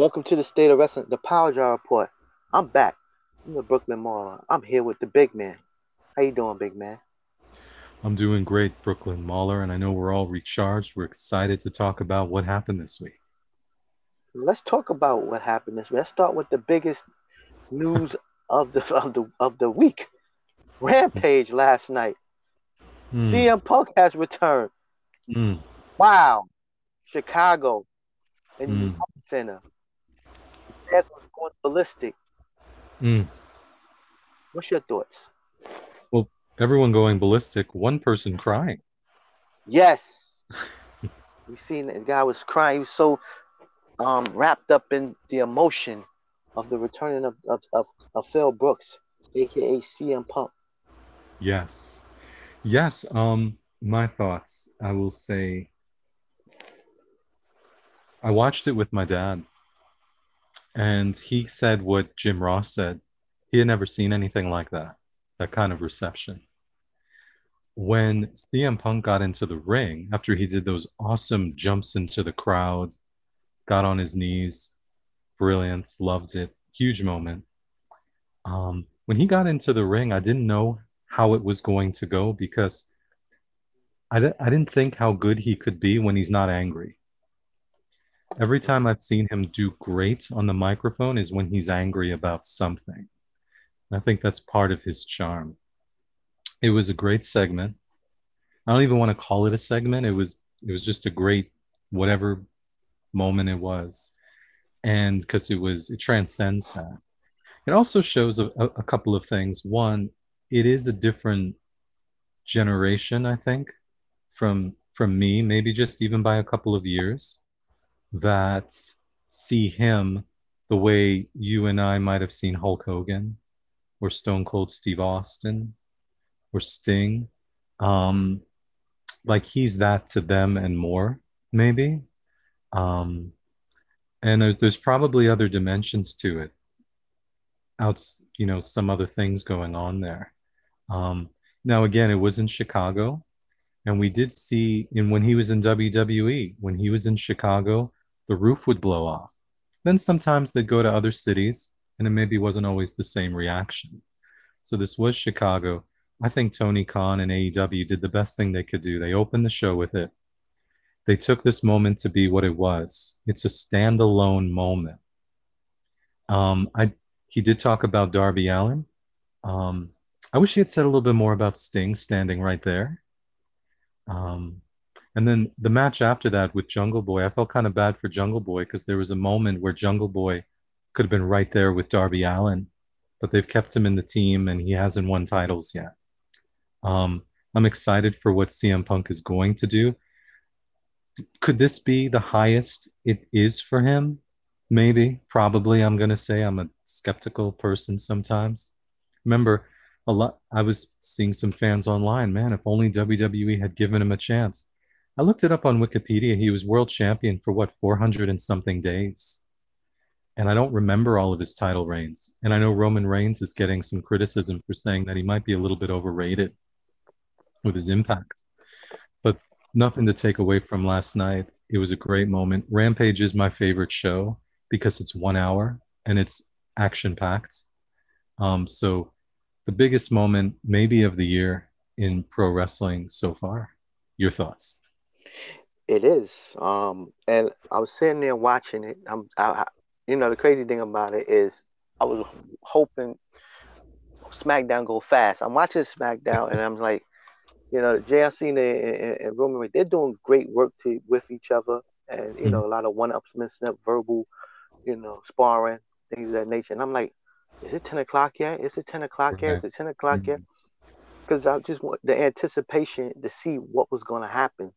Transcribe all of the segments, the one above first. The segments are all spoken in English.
Welcome to the State of Wrestling, the Power Jar Report. I'm back. I'm the Brooklyn Mauler. I'm here with the big man. How you doing, big man? I'm doing great, Brooklyn Mauler, and I know we're all recharged. We're excited to talk about what happened this week. Let's talk about what happened this week. Let's start with the biggest news of the of the of the week. Rampage last night. Mm. CM Punk has returned. Mm. Wow. Chicago and Mm. Center. Was going ballistic. Mm. What's your thoughts? Well, everyone going ballistic, one person crying. Yes. we seen that guy was crying. He was so um, wrapped up in the emotion of the returning of, of, of, of Phil Brooks, aka CM Punk. Yes. Yes, um my thoughts, I will say I watched it with my dad and he said what Jim Ross said. He had never seen anything like that. That kind of reception. When CM Punk got into the ring after he did those awesome jumps into the crowd, got on his knees, brilliant, loved it, huge moment. Um, when he got into the ring, I didn't know how it was going to go because I, I didn't think how good he could be when he's not angry. Every time I've seen him do great on the microphone is when he's angry about something. I think that's part of his charm. It was a great segment. I don't even want to call it a segment. It was it was just a great whatever moment it was. And because it was it transcends that. It also shows a, a, couple of things. One, it is a different generation, I think, from from me, maybe just even by a couple of years, that see him the way you and I might have seen Hulk Hogan or Stone Cold Steve Austin or Sting. Um, like he's that to them and more, maybe. Um, and there's, there's probably other dimensions to it. Out, you know, some other things going on there. Um, now, again, it was in Chicago, and we did see in when he was in WWE, when he was in Chicago, the roof would blow off. Then sometimes they'd go to other cities, and it maybe wasn't always the same reaction. So this was Chicago. I think Tony Khan and AEW did the best thing they could do. They opened the show with it. They took this moment to be what it was. It's a standalone moment. Um, I he did talk about Darby Allin. Um, I wish he had said a little bit more about Sting standing right there. Um, and then the match after that with Jungle Boy, I felt kind of bad for Jungle Boy because there was a moment where Jungle Boy could have been right there with Darby Allin, but they've kept him in the team and he hasn't won titles yet. Um, I'm excited for what CM Punk is going to do. Could this be the highest it is for him? Maybe, probably. I'm going to say I'm a skeptical person sometimes. Remember, a lot. I was seeing some fans online. Man, if only WWE had given him a chance. I looked it up on Wikipedia. He was world champion for what 400 and something days, and I don't remember all of his title reigns. And I know Roman Reigns is getting some criticism for saying that he might be a little bit overrated with his impact. But nothing to take away from last night. It was a great moment. Rampage is my favorite show because it's one hour and it's action packed. Um, so the biggest moment maybe of the year in pro wrestling so far. Your thoughts? It is. Um, and I was sitting there watching it. I'm, I, I- you know, the crazy thing about it is, I was hoping SmackDown go fast. I'm watching SmackDown, and I'm like, you know, JR Cena and, and, and Roman Reigns, they're doing great work to with each other, and you know, a lot of one-upsmanship, verbal, you know, sparring, things of that nature. And I'm like, is it 10 o'clock yet? Is it 10 o'clock yet? Is it 10 o'clock yet? Because I just want the anticipation to see what was going to happen,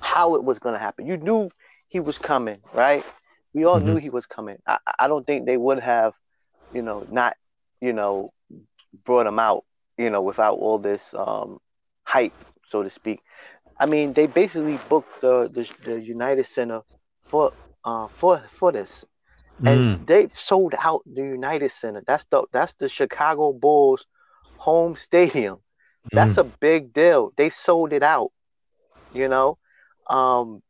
how it was going to happen. You knew he was coming, right? We all knew Mhm. he was coming. I, I don't think they would have, you know, not, you know, brought him out, you know, without all this um, hype, so to speak. I mean, they basically booked the the, the United Center for uh for for this, and Mm. they've sold out the United Center. That's the that's the Chicago Bulls home stadium. That's a big deal. They sold it out. You know, um,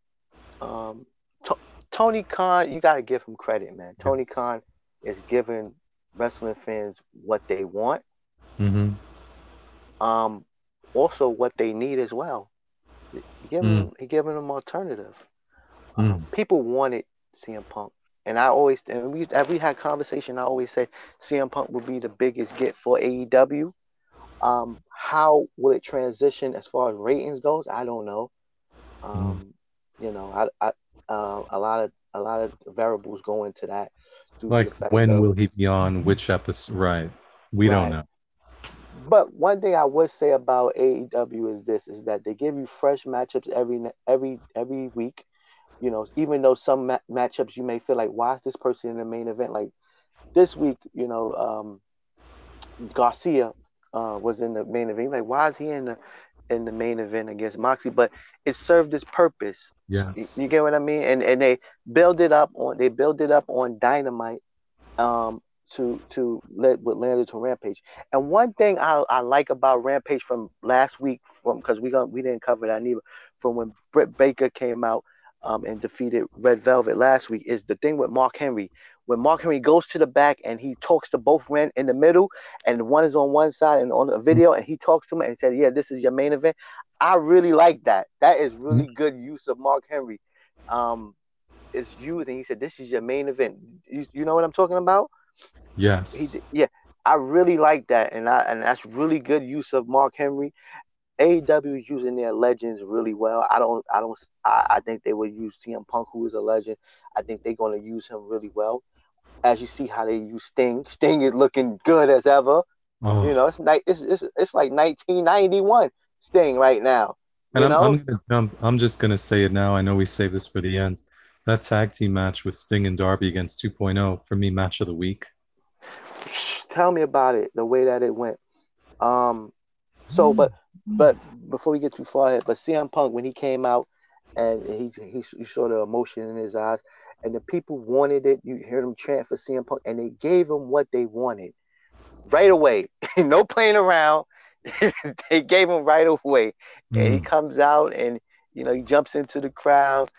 um, T- Tony Khan, you gotta give him credit, man. Tony Yes. Khan is giving wrestling fans what they want, hmm um, also what they need as well. He giving he giving them alternative. Um, people wanted CM Punk, and I always and we we had conversation. I always say CM Punk would be the biggest get for AEW. Um, how will it transition as far as ratings goes? I don't know. Um, You know, I, I uh, a lot of a lot of variables go into that. Like when of- will he be on which episode? Right. We Right. don't know. But one thing I would say about AEW is this: is that they give you fresh matchups every every every week. You know, even though some ma- matchups you may feel like, why is this person in the main event? Like this week, you know, um, Garcia uh, was in the main event. Like, why is he in the in the main event against Moxie? But it served its purpose. You, Yes. you get what I mean? And and they build it up on they build it up on Dynamite um to to let what landed to Rampage. And one thing I, I like about Rampage from last week from because we got we didn't cover that neither from when Britt Baker came out um and defeated Red Velvet last week is the thing with Mark Henry. When Mark Henry goes to the back and he talks to both men in the middle, and one is on one side and on the video, and he talks to him and said, "Yeah, this is your main event." I really like that. That is really good use of Mark Henry. Um, it's used, and he said, "This is your main event." You, you know what I'm talking about? He, Yes. did- yeah, I really like that, and I and that's really good use of Mark Henry. AEW is using their legends really well. I don't, I don't, I, I think they will use CM Punk, who is a legend. I think they're going to use him really well. As you see how they use Sting, Sting is looking good as ever. Oh. You know, it's like it's, it's it's like 1991 Sting right now. And I'm, I'm gonna jump. I'm just gonna say it now. I know we save this for the end. That tag team match with Sting and Darby against 2.0 for me, match of the week. tell me about it, the way that it went. Um, so, but but before we get too far ahead, but CM Punk when he came out and he he you saw the emotion in his eyes, and the people wanted it. You heard them chant for CM Punk, and they gave him what they wanted right away. no playing around. they gave him right away, and he Mm. comes out and you know he jumps into the crowd.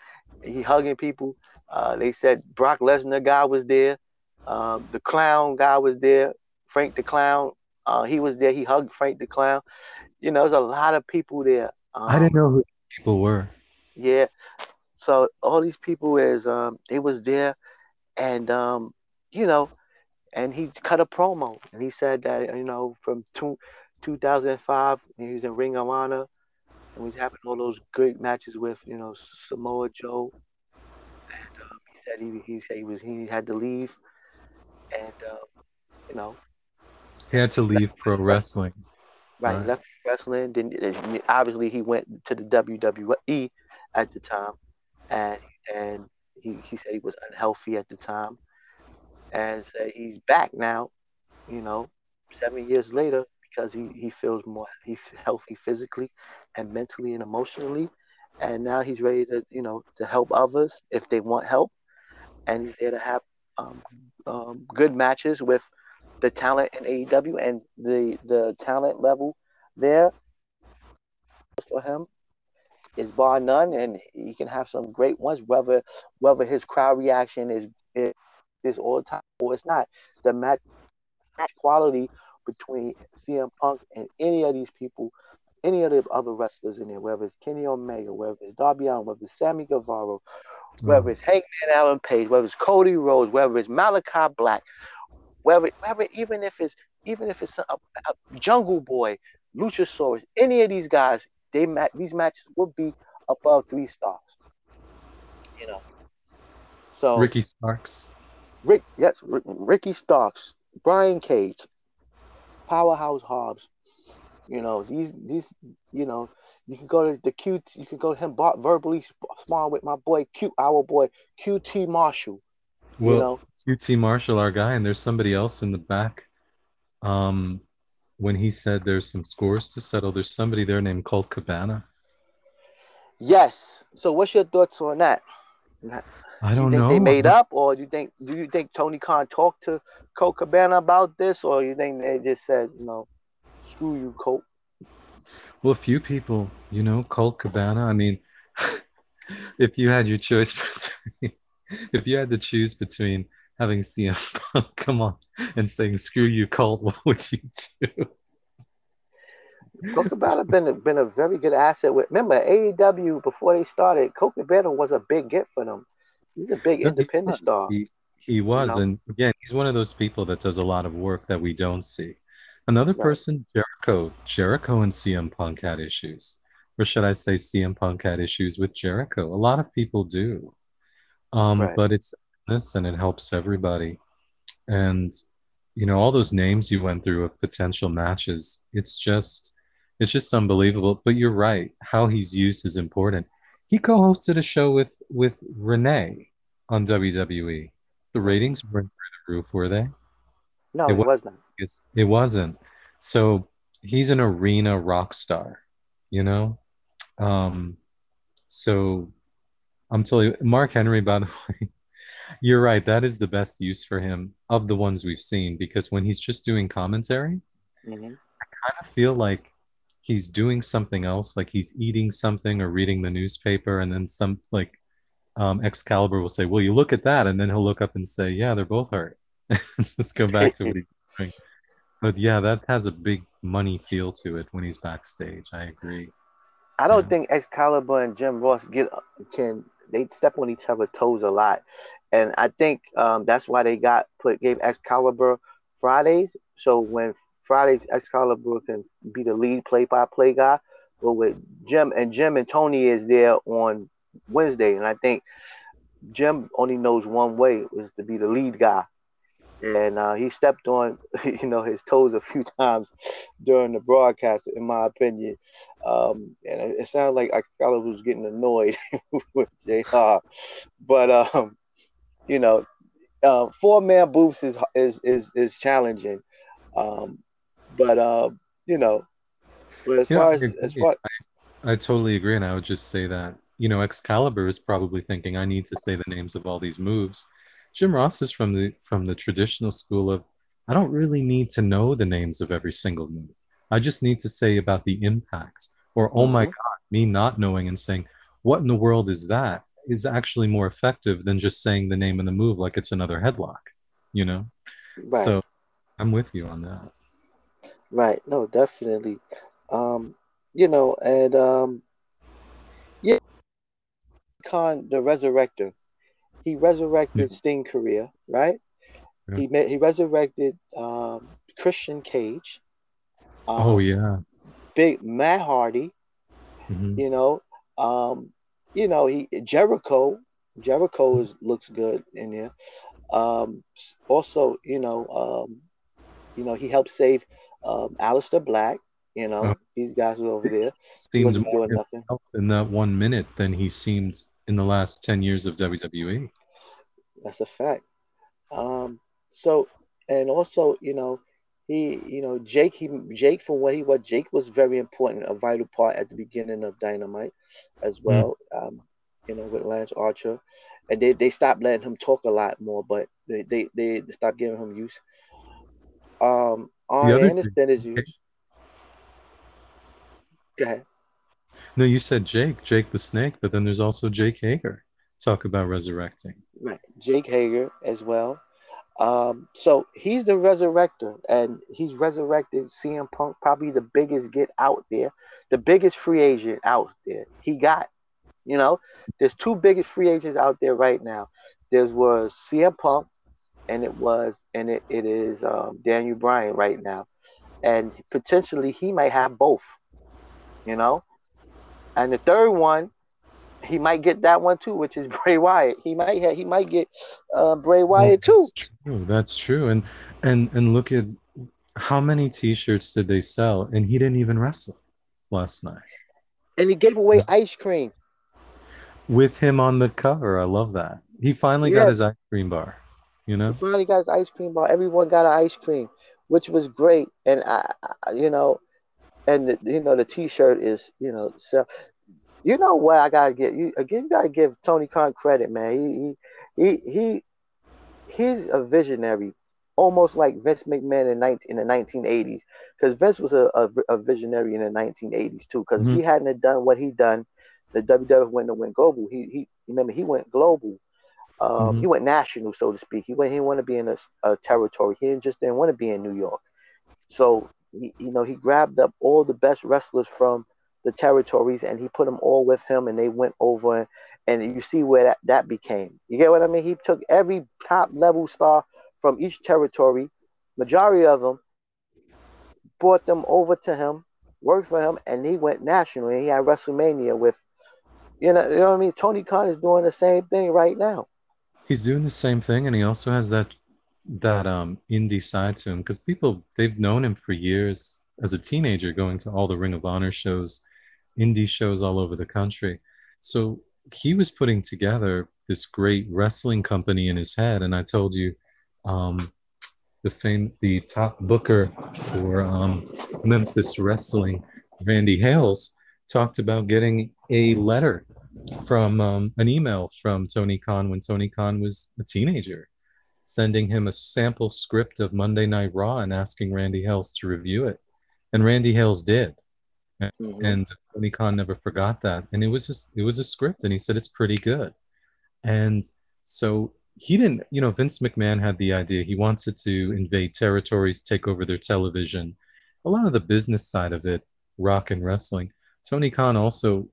He hugging people. Uh, they said Brock Lesnar guy was there. Um, the clown guy was there. Frank the clown. Uh, he was there. He hugged Frank the clown. You know, there's a lot of people there. Um, I didn't know who people were. yeah. So all these people is um they was there and um you know and he cut a promo and he said that you know from two, 2005 he was in Ring of Honor and was having all those great matches with you know Samoa Joe and um, he said he, he said he was he had to leave and uh, you know He had to leave pro wrestling. Right, Right. left wrestling. Then then obviously he went to the WWE at the time, and and he, he said he was unhealthy at the time, and said he's back now, you know, seven years later because he, he feels more he's healthy physically and mentally and emotionally, and now he's ready to you know to help others if they want help, and he's there to have um, um, good matches with the talent in AEW and the the talent level there for him is bar none, and he can have some great ones. Whether whether his crowd reaction is is, is all time or it's not, the match, match quality between CM Punk and any of these people, any of the other wrestlers in there, whether it's Kenny Omega, whether it's Darby Allin, whether it's Sammy Guevara, whether it's Hangman Allen Page, whether it's Cody Rhodes, whether it's Malachi Black, whether, whether even if it's even if it's a, a Jungle Boy, Luchasaurus, any of these guys, they ma- these matches will be above three stars. You know. So Ricky Starks. Rick, yes, Rick, Ricky Starks, Brian Cage, Powerhouse Hobbs. You know these these. You know you can go to the Q. You can go to him verbally sparring with my boy Q, our boy QT Marshall. Well, you know, QT Marshall, our guy, and there's somebody else in the back. Um, when he said there's some scores to settle, there's somebody there named Colt Cabana. yes. So what's your thoughts on that? I Do you don't think know. they made up, or do you think do you think Tony Khan talked to Colt Cabana about this, or you think they just said, you know, screw you, Colt? Well, a few people, you know, Colt Cabana. I mean, if you had your choice, if you had to choose between having CM Punk come on and saying "screw you, Colt," what would you do? Colt Cabana been a, been a very good asset. With remember AEW before they started, Colt Cabana was a big get for them. He's a big independent he star. He, he was, you know? and again, he's one of those people that does a lot of work that we don't see. Another right. person, Jericho. Jericho and CM Punk had issues, or should I say, CM Punk had issues with Jericho. A lot of people do, um, right. but it's this and it helps everybody. And you know, all those names you went through of potential matches, it's just it's just unbelievable. But you're right. How he's used is important. He co-hosted a show with with Renee on WWE. The ratings weren't through the roof, were they? No, it, it wasn't. It wasn't. So he's an arena rock star, you know. Um, so I'm telling you, Mark Henry. By the way, you're right. That is the best use for him of the ones we've seen because when he's just doing commentary, mm-hmm. I kind of feel like he's doing something else, like he's eating something or reading the newspaper, and then some like um, Excalibur will say, "Well, you look at that," and then he'll look up and say, "Yeah, they're both hurt." Just go back to what he's doing. But yeah, that has a big money feel to it when he's backstage. I agree. I don't yeah. think Excalibur and Jim Ross get can they step on each other's toes a lot, and I think um, that's why they got put gave Excalibur Fridays. So when Fridays Excalibur can be the lead play by play guy. But with Jim and Jim and Tony is there on Wednesday. And I think Jim only knows one way was to be the lead guy. And uh, he stepped on, you know, his toes a few times during the broadcast, in my opinion. Um, and it, it sounded like Excalibur was getting annoyed with JR. But um, you know, uh, four man booths is is is is challenging. Um, but uh, you know, but as you far know, as, as far I, I totally agree, and I would just say that you know Excalibur is probably thinking I need to say the names of all these moves. Jim Ross is from the from the traditional school of I don't really need to know the names of every single move. I just need to say about the impact. Or oh mm-hmm. my god, me not knowing and saying what in the world is that is actually more effective than just saying the name of the move like it's another headlock. You know, right. so I'm with you on that. Right. No, definitely. Um, you know, and um, yeah, Khan the Resurrector. He resurrected. Sting career, right? Yeah. He met, he resurrected um, Christian Cage. Um, oh yeah. Big Matt Hardy. Mm-hmm. You know, um, you know he Jericho. Jericho is looks good in there. Um, also, you know, um, you know he helped save um, Aleister Black. You know, uh, these guys were over there. Seemed more nothing. in that one minute than he seemed in the last ten years of WWE. That's a fact. Um, so, and also, you know, he, you know, Jake, he, Jake, from what he was, Jake was very important, a vital part at the beginning of Dynamite, as hmm. well. Mm. Um, you know, with Lance Archer, and they, they stopped letting him talk a lot more, but they they, they stopped giving him use. Um, Arn Anderson is used. Go ahead. No, you said Jake, Jake the Snake, but then there's also Jake Hager. Talk about resurrecting. Right, Jake Hager as well. Um, so he's the resurrector, and he's resurrected CM Punk, probably the biggest get out there, the biggest free agent out there. He got, you know, there's two biggest free agents out there right now. There was CM Punk, and it was and it, it is um, Daniel Bryan right now, and potentially he might have both, you know, and the third one, he might get that one too, which is Bray Wyatt. He might have, he might get uh, Bray Wyatt well, too. True. That's true, and and and look at how many T-shirts did they sell, and he didn't even wrestle last night. And he gave away ice cream with him on the cover. I love that. He finally yeah. got his ice cream bar. You know, he finally got his ice cream bar. Everyone got an ice cream, which was great. And I, I you know, and the, you know the T-shirt is, you know, so you know what I gotta get you again. You gotta give Tony Khan credit, man. He he he he he's a visionary, almost like Vince McMahon in 19, in the 1980s. Because Vince was a, a, a, visionary in the 1980s too. Because mm-hmm. if he hadn't done what he done, the WWF wouldn't have went global. He he remember he went global Um, mm-hmm. He went national, so to speak. He went. He didn't want to be in a, a territory. He just didn't want to be in New York. So he, you know, he grabbed up all the best wrestlers from the territories and he put them all with him, and they went over. And you see where that, that became. You get what I mean? He took every top level star from each territory, majority of them, brought them over to him, worked for him, and he went national. And he had WrestleMania with, you know, you know what I mean. Tony Khan is doing the same thing right now. He's doing the same thing, and he also has that that um indie side to him because people they've known him for years as a teenager, going to all the Ring of Honor shows, indie shows all over the country. So he was putting together this great wrestling company in his head, and I told you um, the fame, the top booker for um, Memphis Wrestling, Randy Hales, talked about getting a letter from um, an email from Tony Khan when Tony Khan was a teenager, sending him a sample script of Monday Night Raw and asking Randy Hales to review it. And Randy Hales did. Mm-hmm. And Tony Khan never forgot that. And it was just it was a script and he said it's pretty good. And so he didn't, you know, Vince McMahon had the idea. He wanted to invade territories, take over their television. A lot of the business side of it, rock and wrestling. Tony Khan also,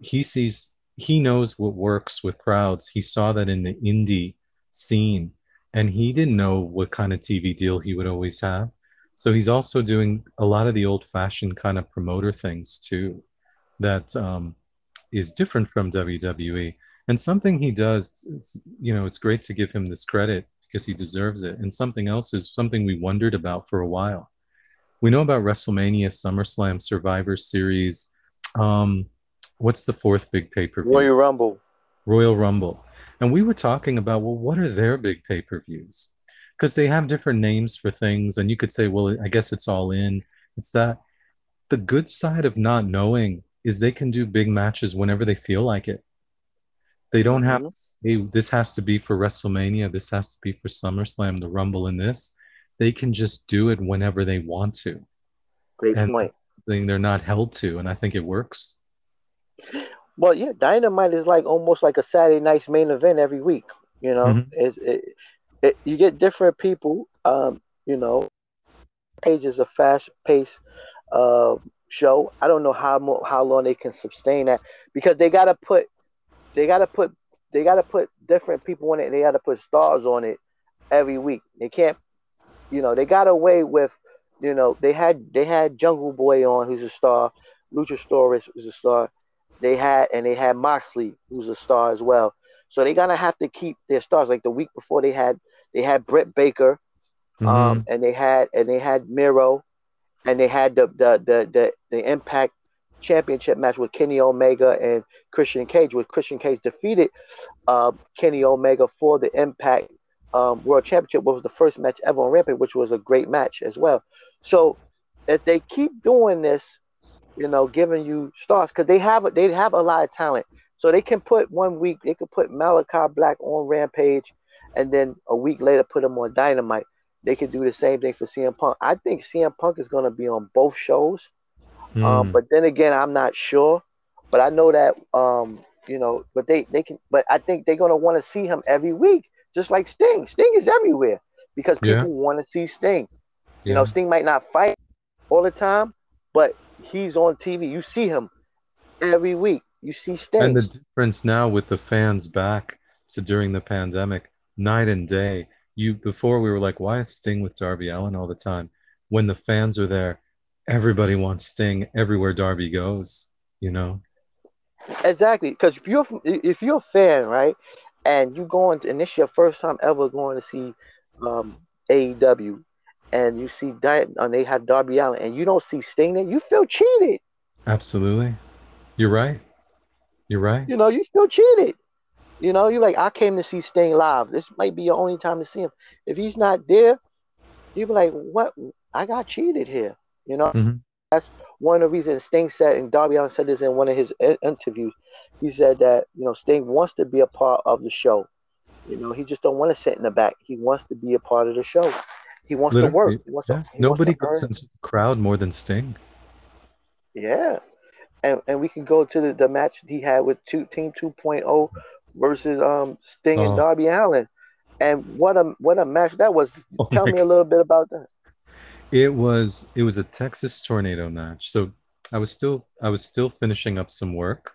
he sees, he knows what works with crowds. He saw that in the indie scene, and he didn't know what kind of TV deal he would always have. So he's also doing a lot of the old fashioned kind of promoter things too, that um, is different from WWE and something he does you know it's great to give him this credit because he deserves it. And something else is something we wondered about for a while. We know about wrestlemania summerslam survivor series. Um, what's the fourth big pay-per-view? Royal rumble. Royal rumble. And we were talking about well what are their big pay-per-views because they have different names for things and you could say well i guess it's all in it's that the good side of not knowing is they can do big matches whenever they feel like it they don't have mm-hmm. to say this has to be for WrestleMania, this has to be for SummerSlam, the Rumble, and this. They can just do it whenever they want to. Great and point. They're not held to, and I think it works. Well, yeah, Dynamite is like almost like a Saturday night's main event every week. You know, mm-hmm. it, it, it, you get different people. Um, you know, Page is a fast paced uh, show. I don't know how mo- how long they can sustain that because they got to put they gotta put they gotta put different people on it. They gotta put stars on it every week. They can't, you know, they got away with, you know, they had they had Jungle Boy on, who's a star. Luchasaurus was a star. They had and they had Moxley, who's a star as well. So they gotta have to keep their stars. Like the week before, they had they had Britt Baker, mm-hmm. um, and they had and they had Miro, and they had the the the the, the Impact championship match with Kenny Omega and Christian Cage, where Christian Cage defeated uh, Kenny Omega for the Impact um, World Championship, which was the first match ever on Rampage, which was a great match as well. So if they keep doing this, you know, giving you stars, because they have they have a lot of talent, so they can put one week they could put Malachi Black on Rampage, and then a week later put him on Dynamite. They could do the same thing for CM Punk. I think CM Punk is going to be on both shows. Mm. Um, hmm. but then again, I'm not sure. But I know that um, you know, but they they can. But I think they're gonna want to see him every week, just like Sting. Sting is everywhere because people yeah. want to see Sting. You know, Sting might not fight all the time, but he's on TV. You see him every week. You see Sting. And the difference now with the fans back to during the pandemic, night and day. You before we were like, why is Sting with Darby Allin all the time? When the fans are there, everybody wants Sting everywhere Darby goes, you know? Exactly. Because if you're if you're a fan, right, and you going to and this your first time ever going to see um, AEW and you see that and they have Darby Allin, and you don't see Sting there, you feel cheated. Absolutely. You're right. You're right. You know, you feel cheated. You know, you're like, I came to see Sting live. This might be your only time to see him. If he's not there, you'd be like, What I got cheated here. You know, mm-hmm. that's one of the reasons Sting said, and Darby Allin said this in one of his interviews. He said that you know Sting wants to be a part of the show. You know, he just don't want to sit in the back. He wants to be a part of the show. He wants Literally, to work. Wants yeah. to, Nobody goes into the crowd more than Sting. Yeah, and, and we can go to the, the match he had with two, Team 2.0 versus um Sting and Oh. Darby Allin. And what a what a match that was. Oh Tell me a little bit about that. It was it was a Texas tornado match. So I was still I was still finishing up some work.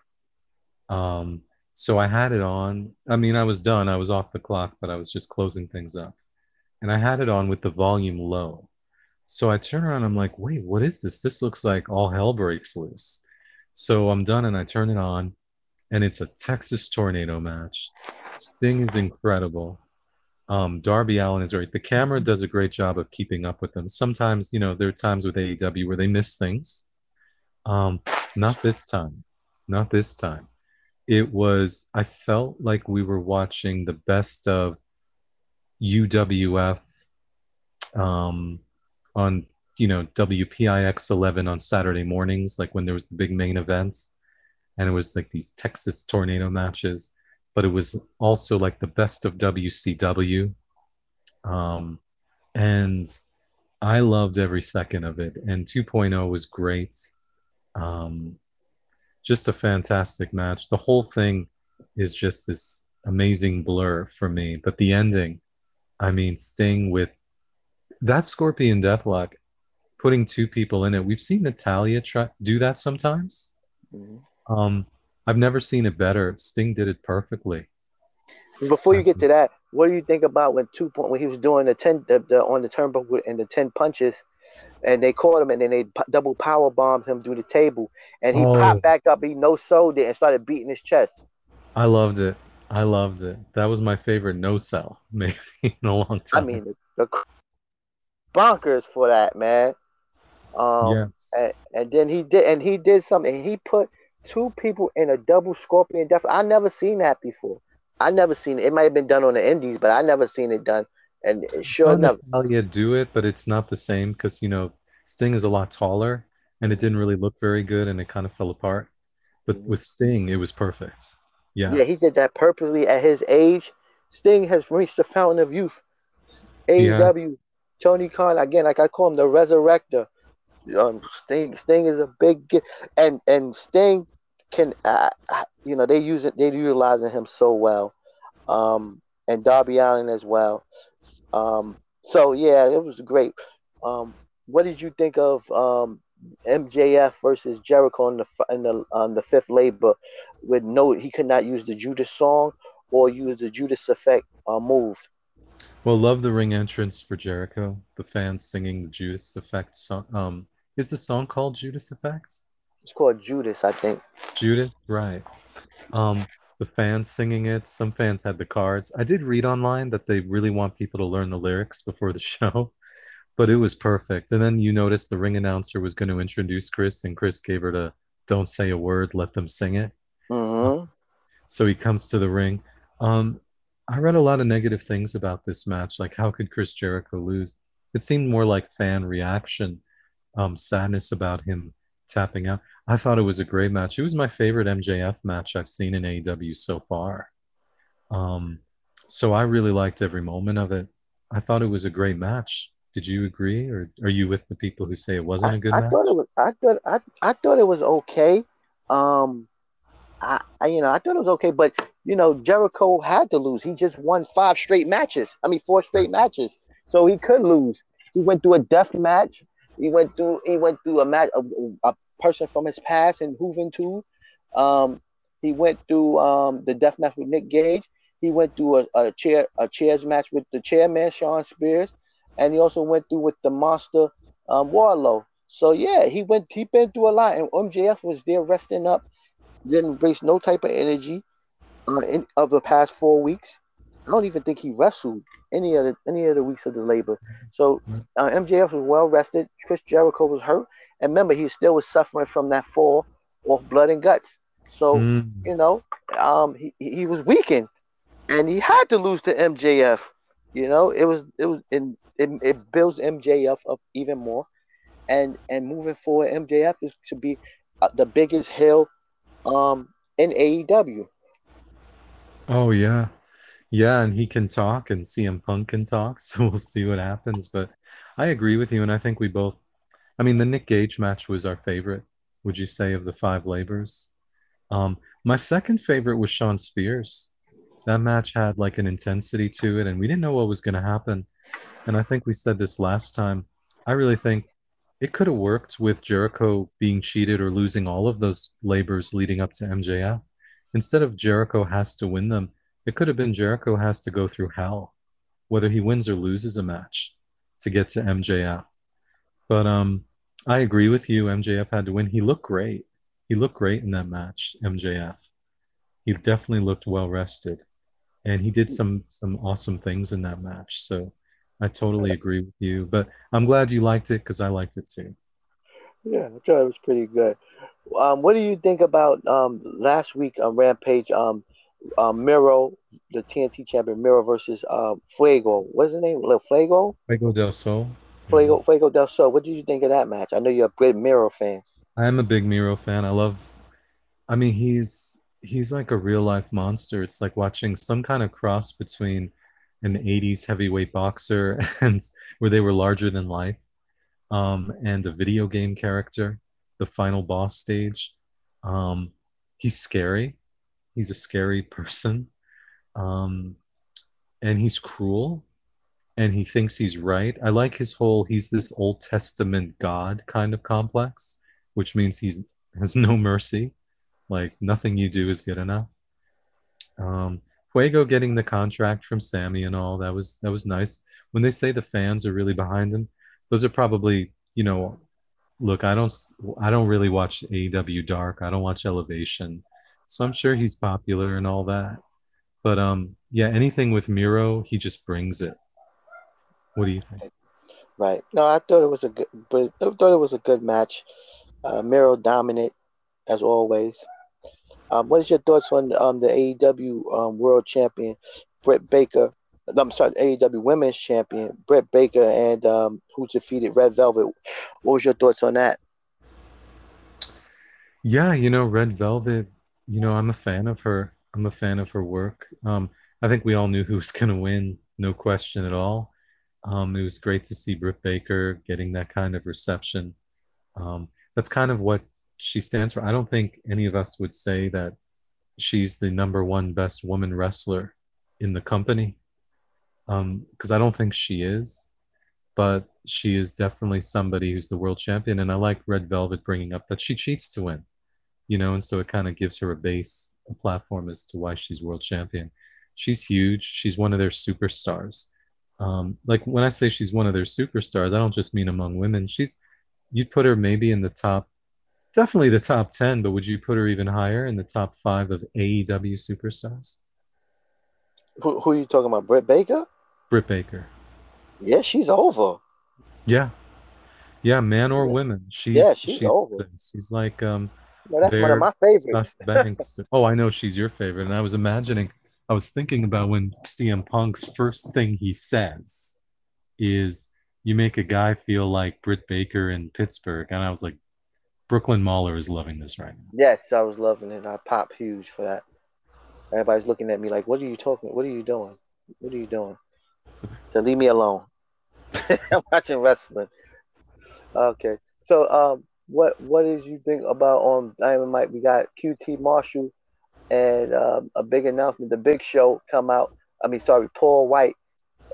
Um, so I had it on. I mean, I was done. I was off the clock, but I was just closing things up. And I had it on with the volume low. So I turn around, I'm like, wait, what is this? This looks like all hell breaks loose. So I'm done and I turn it on, and it's a Texas tornado match. Sting is incredible. Um, Darby Allin is great. The camera does a great job of keeping up with them. Sometimes, you know, there are times with AEW where they miss things. Um, not this time. Not this time. It was, I felt like we were watching the best of UWF um, on, you know, WPIX 11 on Saturday mornings, like when there was the big main events. And it was like these Texas tornado matches but it was also like the best of WCW. Um, and I loved every second of it. And 2.0 was great. Um, just a fantastic match. The whole thing is just this amazing blur for me. But the ending, I mean, Sting with that Scorpion Deathlock, putting two people in it. We've seen Natalya try do that sometimes. Mhm. Um, I've never seen it better. Sting did it perfectly. Before you get to that, what do you think about when two point when he was doing the ten the, the, on the turnbuckle and the ten punches, and they caught him and then they p- double power bombed him through the table, and he Oh. popped back up. He no sold it and started beating his chest. I loved it. I loved it. That was my favorite no sell, maybe in a long time. I mean, the, the bonkers for that man. Um, yes. and, and then he did, and he did something. He put two people in a double scorpion death. I never seen that before. I never seen it. It might have been done on the Indies, but I never seen it done. And sure Saw enough, Natalya do it, but it's not the same because you know Sting is a lot taller, and it didn't really look very good, and it kind of fell apart. But with Sting, it was perfect. Yes. yeah, he did that purposely at his age. Sting has reached the fountain of youth. AEW, Tony Khan again, like I call him the resurrector. Um, Sting, Sting is a big, and and Sting can, uh, uh, you know, they use it, they're utilizing him so well, um, and Darby Allin as well. Um, so yeah, it was great. Um, what did you think of um, MJF versus Jericho in the in the on the fifth labor with no he could not use the Judas song or use the Judas effect uh, move. Well, love the ring entrance for Jericho. The fans singing the Judas Effect song. Um, is the song called Judas Effect? It's called Judas, I think. Judas, right? Um, the fans singing it. Some fans had the cards. I did read online that they really want people to learn the lyrics before the show, but it was perfect. And then you notice the ring announcer was going to introduce Chris, and Chris gave her to "Don't say a word, let them sing it." hmm So he comes to the ring. Um, I read a lot of negative things about this match, like how could Chris Jericho lose? It seemed more like fan reaction, um, sadness about him tapping out. I thought it was a great match. It was my favorite MJF match I've seen in AEW so far. Um, so I really liked every moment of it. I thought it was a great match. Did you agree, or are you with the people who say it wasn't a good I match? thought it was. I thought. I, I thought it was okay. Um, I, I you know I thought it was okay, but you know Jericho had to lose. He just won five straight matches. I mean four straight matches, so he could lose. He went through a death match. He went through. He went through a match. A, a person from his past in Juventud. Um, he went through um the death match with Nick Gage. He went through a, a chair a chairs match with the chairman Shawn Spears, and he also went through with the monster um, Wardlow. So yeah, he went. He been through a lot, and MJF was there resting up. Didn't waste no type of energy uh, in, of the past four weeks. I don't even think he wrestled any of the any of the weeks of the labor. So uh, MJF was well rested. Chris Jericho was hurt, and remember he still was suffering from that fall off blood and guts. So Mm. you know, um, he he was weakened, and he had to lose to MJF. You know, it was it was in it, it builds MJF up even more, and and moving forward, MJF is to be uh, the biggest heel, um, in AEW. Oh yeah. Yeah, and he can talk and CM Punk can talk, so we'll see what happens. But I agree with you, and I think we both I mean the Nick Gage match was our favorite would you say, of the five labors? Um, my second favorite was Shawn Spears. That match had like an intensity to it, and we didn't know what was going to happen. And I think we said this last time. I really think it could have worked with Jericho being cheated or losing all of those labors leading up to MJF. Instead of Jericho has to win them, it could have been Jericho has to go through hell, whether he wins or loses a match to get to MJF. But um, I agree with you. MJF had to win. He looked great. He looked great in that match, MJF. He definitely looked well rested, and he did some some awesome things in that match. So I totally agree with you. But I'm glad you liked it because I liked it too. Yeah, I thought it was pretty good. Um, what do you think about um, last week on Rampage? Um, um, Miro, the TNT champion, Miro versus um, Fuego. What's his name? Fuego? Fuego del Sol. Fuego, Fuego del Sol. What did you think of that match? I know you're a big Miro fan. I am a big Miro fan. I love. I mean, he's he's like a real life monster. It's like watching some kind of cross between an 80s heavyweight boxer and where they were larger than life um, and a video game character the final boss stage um, he's scary he's a scary person. Um, and he's cruel and he thinks he's right. I like his whole he's this old testament god kind of complex which means he's has no mercy. Like nothing you do is good enough. Um, Fuego getting the contract from Sammy and all that was that was nice. When they say the fans are really behind him, those are probably you know, look, I don't I don't really watch AEW Dark. I don't watch Elevation, so I'm sure he's popular and all that. But um, yeah, anything with Miro, he just brings it. What do you think? Right. No, I thought it was a good, but I thought it was a good match. Uh, Miro dominant as always. Um, what is your thoughts on um, the AEW um, World Champion Britt Baker? I'm sorry, AEW Women's Champion Britt Baker, and um, who defeated Red Velvet. What was your thoughts on that? Yeah, you know, Red Velvet. You know, I'm a fan of her. I'm a fan of her work. Um, I think we all knew who was going to win, no question at all. Um, it was great to see Britt Baker getting that kind of reception. Um, that's kind of what she stands for. I don't think any of us would say that she's the number one best woman wrestler in the company because um, I don't think she is, but she is definitely somebody who's the world champion. And I like Red Velvet bringing up that she cheats to win, you know, and so it kind of gives her a base, a platform as to why she's world champion. She's huge. She's one of their superstars. Um, like when I say she's one of their superstars, I don't just mean among women. She's you'd put her maybe in the top definitely the top 10, but would you put her even higher in the top five of AEW superstars? Who, who are you talking about? Britt Baker? Britt Baker. Yeah, she's over. Yeah. Yeah, man or women. She's, yeah, she's, she's over. She's like um that's one of my favorites. oh, I know she's your favorite. And I was imagining, I was thinking about when CM Punk's first thing he says is, you make a guy feel like Britt Baker in Pittsburgh. And I was like, Brooklyn Mauler is loving this right now. Yes, I was loving it. I pop huge for that. Everybody's looking at me like, "What are you talking? What are you doing? What are you doing?" So leave me alone. I'm watching wrestling. Okay, so um, what what did you think about on Dynamite? We got QT Marshall and um, a big announcement. The Big Show come out. I mean, sorry, Paul White.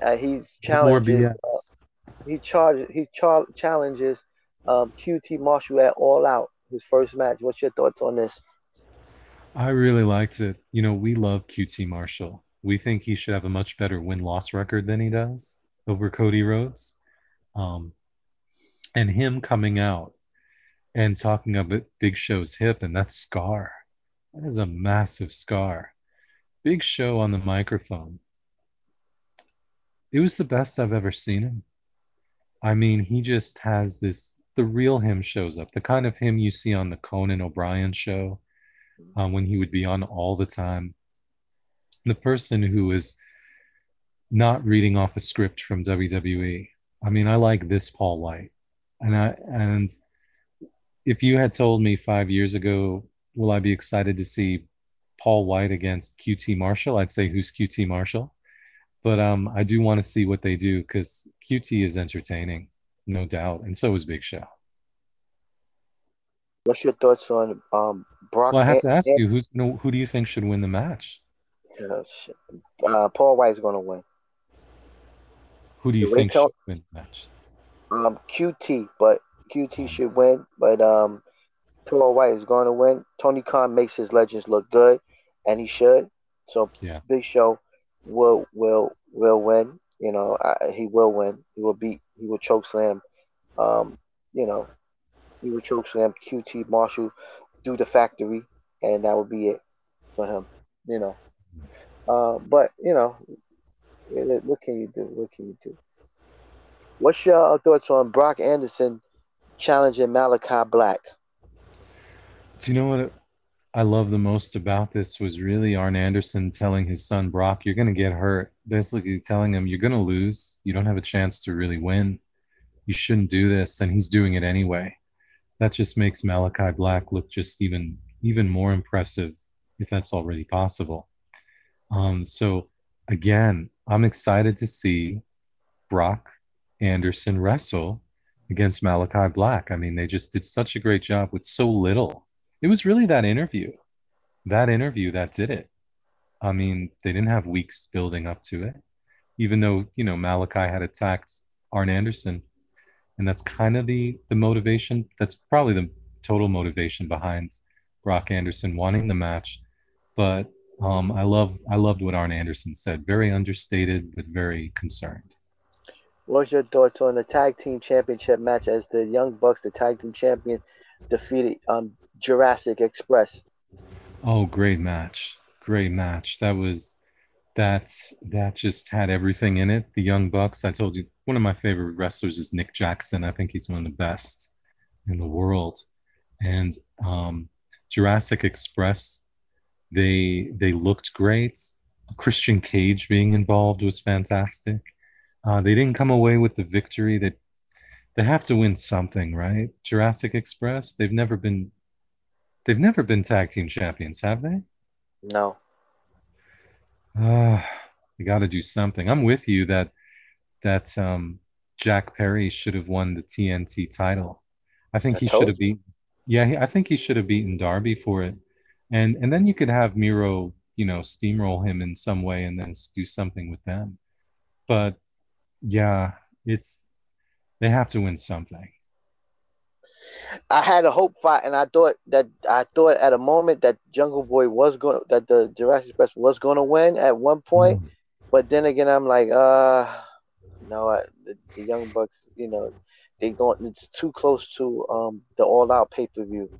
Uh, he's challenges. Uh, he charges. He char- challenges um, QT Marshall at All Out, his first match. What's your thoughts on this? I really liked it. You know, we love QT Marshall. We think he should have a much better win loss record than he does over Cody Rhodes. Um, and him coming out and talking about Big Show's hip and that scar. That is a massive scar. Big Show on the microphone. It was the best I've ever seen him. I mean, he just has this the real him shows up, the kind of him you see on the Conan O'Brien show um, when he would be on all the time. The person who is not reading off a script from WWE. I mean, I like this Paul White, and I and if you had told me five years ago, will I be excited to see Paul White against QT Marshall? I'd say who's QT Marshall, but um, I do want to see what they do because QT is entertaining no doubt. And so is Big Show. What's your thoughts on um, Brock? Well, I have to ask you, who's gonna, who do you think should win the match? Uh, Paul White is going to win. Who do you the think should win the match? Um, QT, but QT should win. But um, Paul White is going to win. Tony Khan makes his legends look good, and he should. So yeah. Big Show will will will win. You know, I, he will win. He will beat. He will choke slam. Um, you know, he will choke slam QT Marshall do the factory, and that would be it for him. You know, uh, but you know, what can you do? What can you do? What's your thoughts on Brock Anderson challenging Malachi Black? Do you know what I love the most about this was really Arn Anderson telling his son Brock, "You're going to get hurt." Basically, telling him, "You're going to lose. You don't have a chance to really win. You shouldn't do this," and he's doing it anyway. That just makes Malachi Black look just even even more impressive, if that's already possible. Um, so again, I'm excited to see Brock Anderson wrestle against Malachi Black. I mean, they just did such a great job with so little. It was really that interview, that interview that did it. I mean, they didn't have weeks building up to it, even though, you know, Malachi had attacked Arn Anderson. And that's kind of the, the motivation. That's probably the total motivation behind Brock Anderson wanting the match. But um, I love I loved what Arn Anderson said. Very understated, but very concerned. What's your thoughts on the tag team championship match as the Young Bucks, the tag team champion, defeated um, Jurassic Express? Oh, great match! Great match. That was that that just had everything in it. The Young Bucks. I told you one of my favorite wrestlers is Nick Jackson. I think he's one of the best in the world. And um, Jurassic Express they they looked great. Christian Cage being involved was fantastic. Uh, they didn't come away with the victory. They, they have to win something, right? Jurassic Express. They've never been. They've never been tag team champions, have they? No. Uh, they got to do something. I'm with you that that um, Jack Perry should have won the TNT title. I think I he should have beaten. Yeah, I think he should have beaten Darby for it and and then you could have Miro, you know, steamroll him in some way and then do something with them. But yeah, it's they have to win something. I had a hope fight, and I thought that I thought at a moment that Jungle Boy was going that the Jurassic Express was going to win at one point, mm. but then again, I'm like, uh, no, I, the, the Young Bucks, you know, they going it's too close to um the All Out pay per view,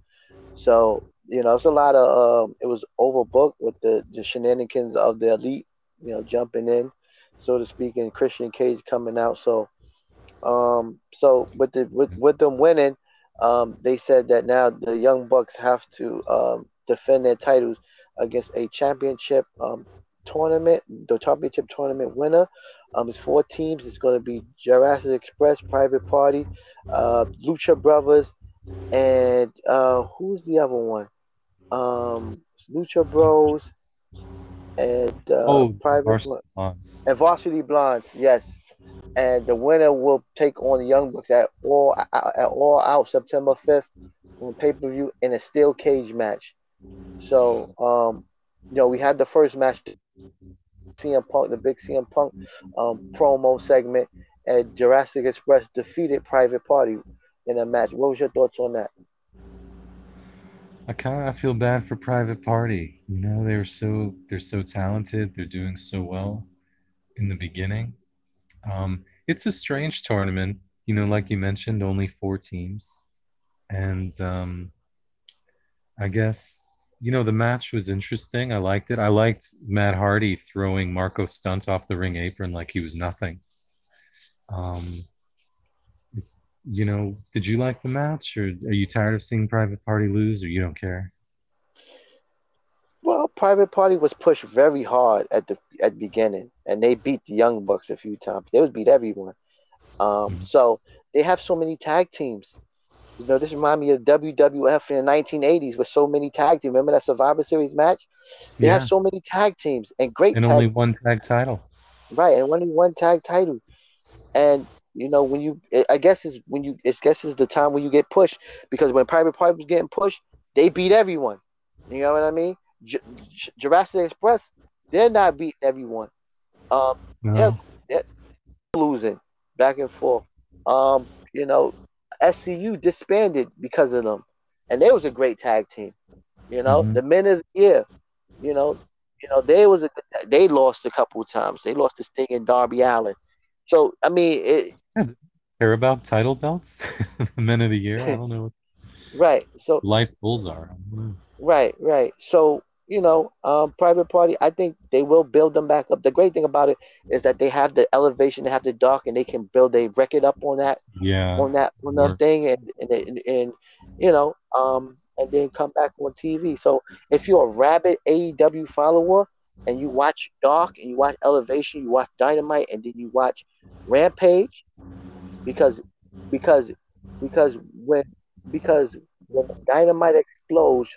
so you know, it's a lot of um, it was overbooked with the, the shenanigans of the elite, you know, jumping in, so to speak, and Christian Cage coming out. So, um, so with the with, with them winning, um, they said that now the Young Bucks have to um, defend their titles against a championship um, tournament, the championship tournament winner. Um, it's four teams. It's going to be Jurassic Express, Private Party, uh, Lucha Brothers, and uh, who's the other one? um, Lucha Bros, and uh, oh, Private Varsity Blondes. and Varsity Blondes. Yes, and the winner will take on the Young Bucks at all at all out September fifth on pay per view in a steel cage match. So, um, you know, we had the first match, CM Punk, the big CM Punk um, promo segment, and Jurassic Express defeated Private Party in a match. What was your thoughts on that? I kind of feel bad for Private Party. You know, they're so they're so talented. They're doing so well in the beginning. Um, it's a strange tournament. You know, like you mentioned, only four teams, and um, I guess you know the match was interesting. I liked it. I liked Matt Hardy throwing Marko Stunt off the ring apron like he was nothing. Um, you know, did you like the match, or are you tired of seeing Private Party lose, or you don't care? Well, Private Party was pushed very hard at the at the beginning, and they beat the Young Bucks a few times. They would beat everyone. Um, mm-hmm. so they have so many tag teams. You know, this reminds me of WWF in the 1980s with so many tag teams. Remember that Survivor Series match? They yeah. have so many tag teams and great. And only one tag title. Right, and only one tag title. And You know, when you, I guess is when you, I guess is the time when you get pushed because when Private Party was getting pushed, they beat everyone. You know what I mean? J- J- Jurassic Express, they're not beating everyone. Um, no. they're, they're losing back and forth. Um, you know, SCU disbanded because of them, and they was a great tag team. You know, mm-hmm. the men of the year. You know, you know they was a they lost a couple of times. They lost to Sting and Darby Allin. So I mean, it, care about title belts, men of the year. I don't know. right. So life bulls are. Right. Right. So you know, um, private party. I think they will build them back up. The great thing about it is that they have the elevation, they have the dock, and they can build a record up on that. Yeah. On that on that thing, and and, and and you know, um, and then come back on TV. So if you're a rabid AEW follower and you watch Dark and you watch Elevation, you watch Dynamite, and then you watch Rampage, because because because when because when Dynamite explodes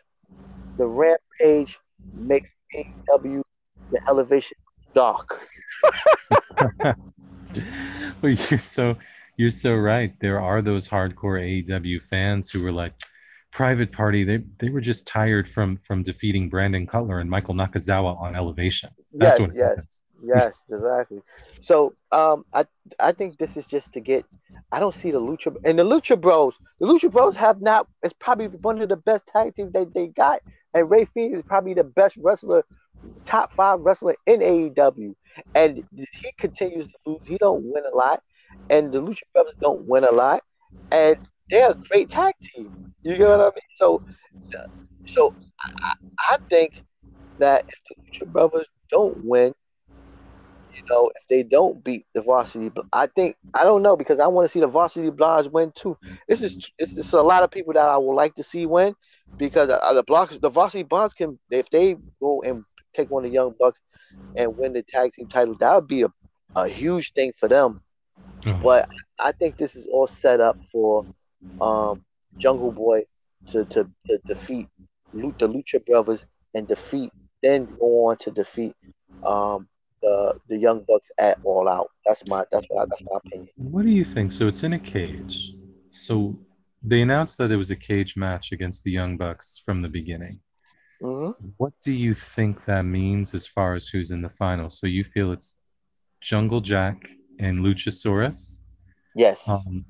the rampage makes AEW the elevation dark. well, you're so you're so right. There are those hardcore AEW fans who were like, Private Party. They they were just tired from from defeating Brandon Cutler and Michael Nakazawa on Elevation. That's yes, yes, yes, exactly. So um, I I think this is just to get. I don't see the Lucha and the Lucha Bros. The Lucha Bros have not. It's probably one of the best tag teams they, they got and Rey Fenix is probably the best wrestler, top five wrestler in AEW. And he continues to lose. He don't win a lot. And the Lucha Brothers don't win a lot. And they're a great tag team. You get what I mean? So, so I, I think that if the Lucha Brothers don't win, you know, if they don't beat the varsity, I think I don't know because I want to see the varsity blondes win too. This is is a lot of people that I would like to see win, because uh, the blocks, the varsity bonds can, if they go and take one of the young bucks and win the tag team title, that would be a, a huge thing for them. Mm-hmm. But I think this is all set up for um, Jungle Boy to, to, to defeat the Lucha Brothers and defeat, then go on to defeat um, the the Young Bucks at All Out. That's my that's what I, that's my opinion. What do you think? So it's in a cage. So they announced that it was a cage match against the Young Bucks from the beginning. Mm-hmm. What do you think that means as far as who's in the final? So you feel it's Jungle Jack and Luchasaurus? Yes. Um,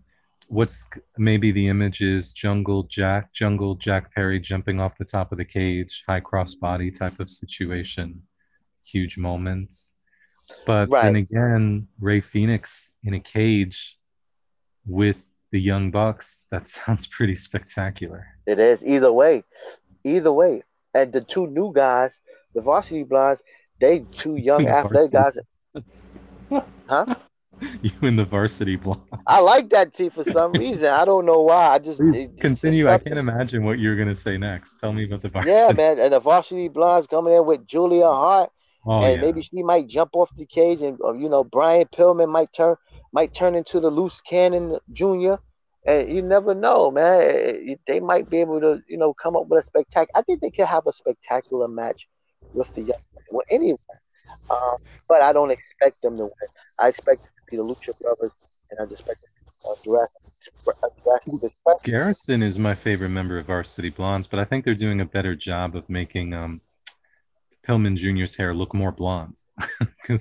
what's maybe the image is Jungle Jack, Jungle Jack Perry jumping off the top of the cage, high cross body type of situation, huge moments. But right. then again, Rey Fenix in a cage with the Young Bucks, that sounds pretty spectacular. It is. Either way. Either way. And the two new guys, the varsity blondes, they two young athletic guys. huh? You and the varsity blondes. I like that team for some reason. I don't know why. I just it, continue. I can't imagine what you're gonna say next. Tell me about the varsity. Yeah, man. And the varsity blondes coming in with Julia Hart. Oh, and yeah. maybe she might jump off the cage, and you know Brian Pillman might turn might turn into the loose cannon junior. And you never know, man. They might be able to, you know, come up with a spectacular. I think they could have a spectacular match with the young. well, anyone. Um, but I don't expect them to win. I expect the Lucha Brothers, and I expect uh, Jurassic, Garrison is my favorite member of Varsity Blondes, but I think they're doing a better job of making um, Pillman Jr.'s hair look more blonde.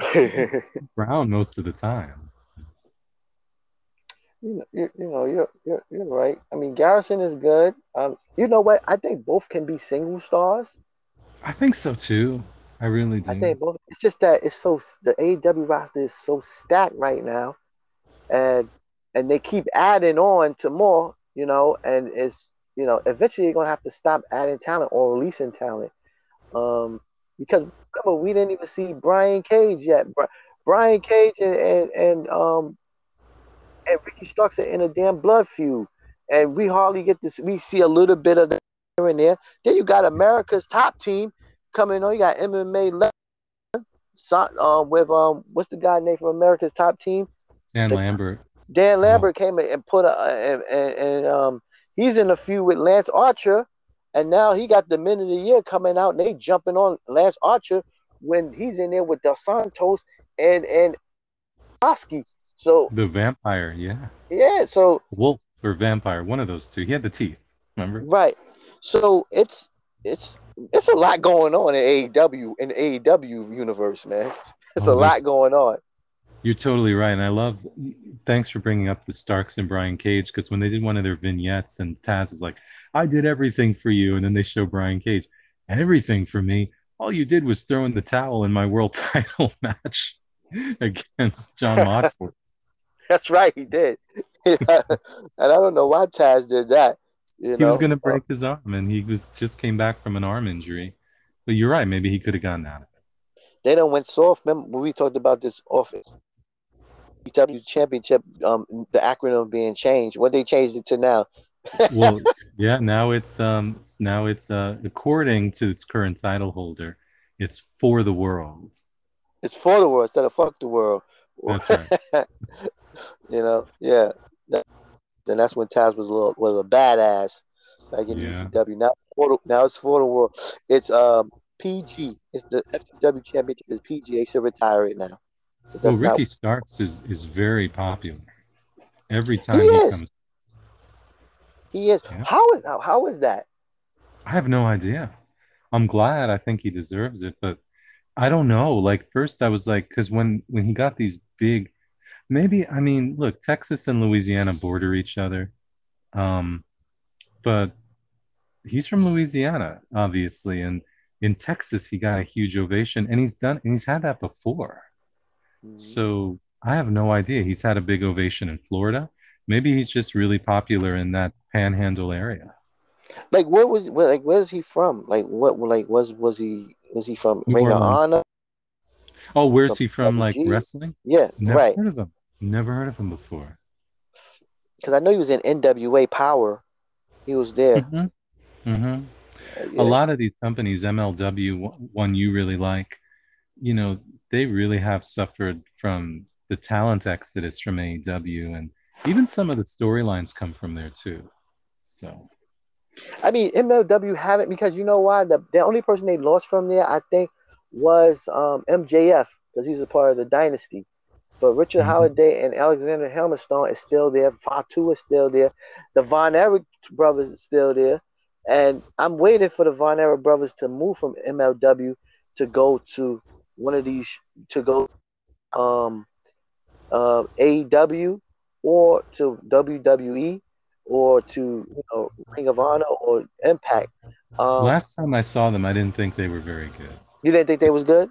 brown most of the time you know, you, you know, you're, you're you're right. I mean, Garrison is good. Um, you know what? I think both can be single stars. I think so too. I really do. I think both. It's just that it's so the AEW roster is so stacked right now, and and they keep adding on to more. You know, and it's you know eventually you're gonna have to stop adding talent or releasing talent, um, because remember we didn't even see Brian Cage yet. Brian Cage and and, and um and Ricky Starks are in a damn blood feud, and we hardly get this. We see a little bit of that here and there. Then you got America's top team coming on. You got MMA uh, with um, what's the guy name from America's top team? Dan the, Lambert. Dan. Lambert oh. came in and put a and, and, and um, he's in a feud with Lance Archer, and now he got the men of the year coming out, and they jumping on Lance Archer when he's in there with Dos Santos and and Oski. So The vampire, yeah. yeah, so Wolf or vampire, one of those two. He had the teeth, remember? right. So it's it's it's a lot going on in AEW in the AEW universe, man. It's Oh, a lot going on. You're totally right. And I love, thanks for bringing up the Starks and Brian Cage because when they did one of their vignettes and Taz is like, I did everything for you. And then they show Brian Cage, everything for me. All you did was throw in the towel in my world title match against Jon Moxley. That's right, he did. and I don't know why Taz did that. You he was going to Uh, break his arm and he was just came back from an arm injury. But you're right. Maybe he could have gotten out of it. they don't went soft. Remember we talked about this off AEW championship, um, the acronym being changed. What they changed it to now? Well, yeah, now it's um now it's uh according to its current title holder, it's for the world. It's for the world instead of fuck the world. That's right. you know, yeah. That, and that's when Taz was a little was a badass back in Yeah. ECW. Now, now it's for the world. It's um PG. It's the FTW championship is PG. They should retire it now. Well, not- Ricky Starks is is very popular. Every time He he, comes, he is. Yeah. How is how, how is that? I have no idea. I'm glad. I think he deserves it, but I don't know. Like first, I was like, because when when he got these big, maybe I mean, look, Texas and Louisiana border each other, um, but he's from Louisiana, obviously, and in Texas he got a huge ovation, and he's done, and he's had that before. So I have no idea. He's had a big ovation in Florida. Maybe he's just really popular in that panhandle area. Like where was where, like where's he from? Like what like was was he was he from Ring of Honor? Oh, where's he from? Like wrestling? Yeah, Never right. heard of him. Never heard of him before. Because I know he was in NWA Power. He was there. hmm hmm Uh, yeah. A lot of these companies, MLW, one- one you really like, you know, they really have suffered from the talent exodus from AEW, and even some of the storylines come from there too. So, I mean, MLW haven't because you know why? The the only person they lost from there, I think, was um, MJF because he was a part of the dynasty. But Richard Mhm. Holliday and Alexander Hammerstone is still there. Fatu is still there. The Von Erich brothers is still there. And I'm waiting for the Von Erich brothers to move from MLW to go to one of these to go um uh, AEW or to WWE or to you know Ring of Honor or Impact. Um, last time I saw them, I didn't think they were very good. you didn't think they was good?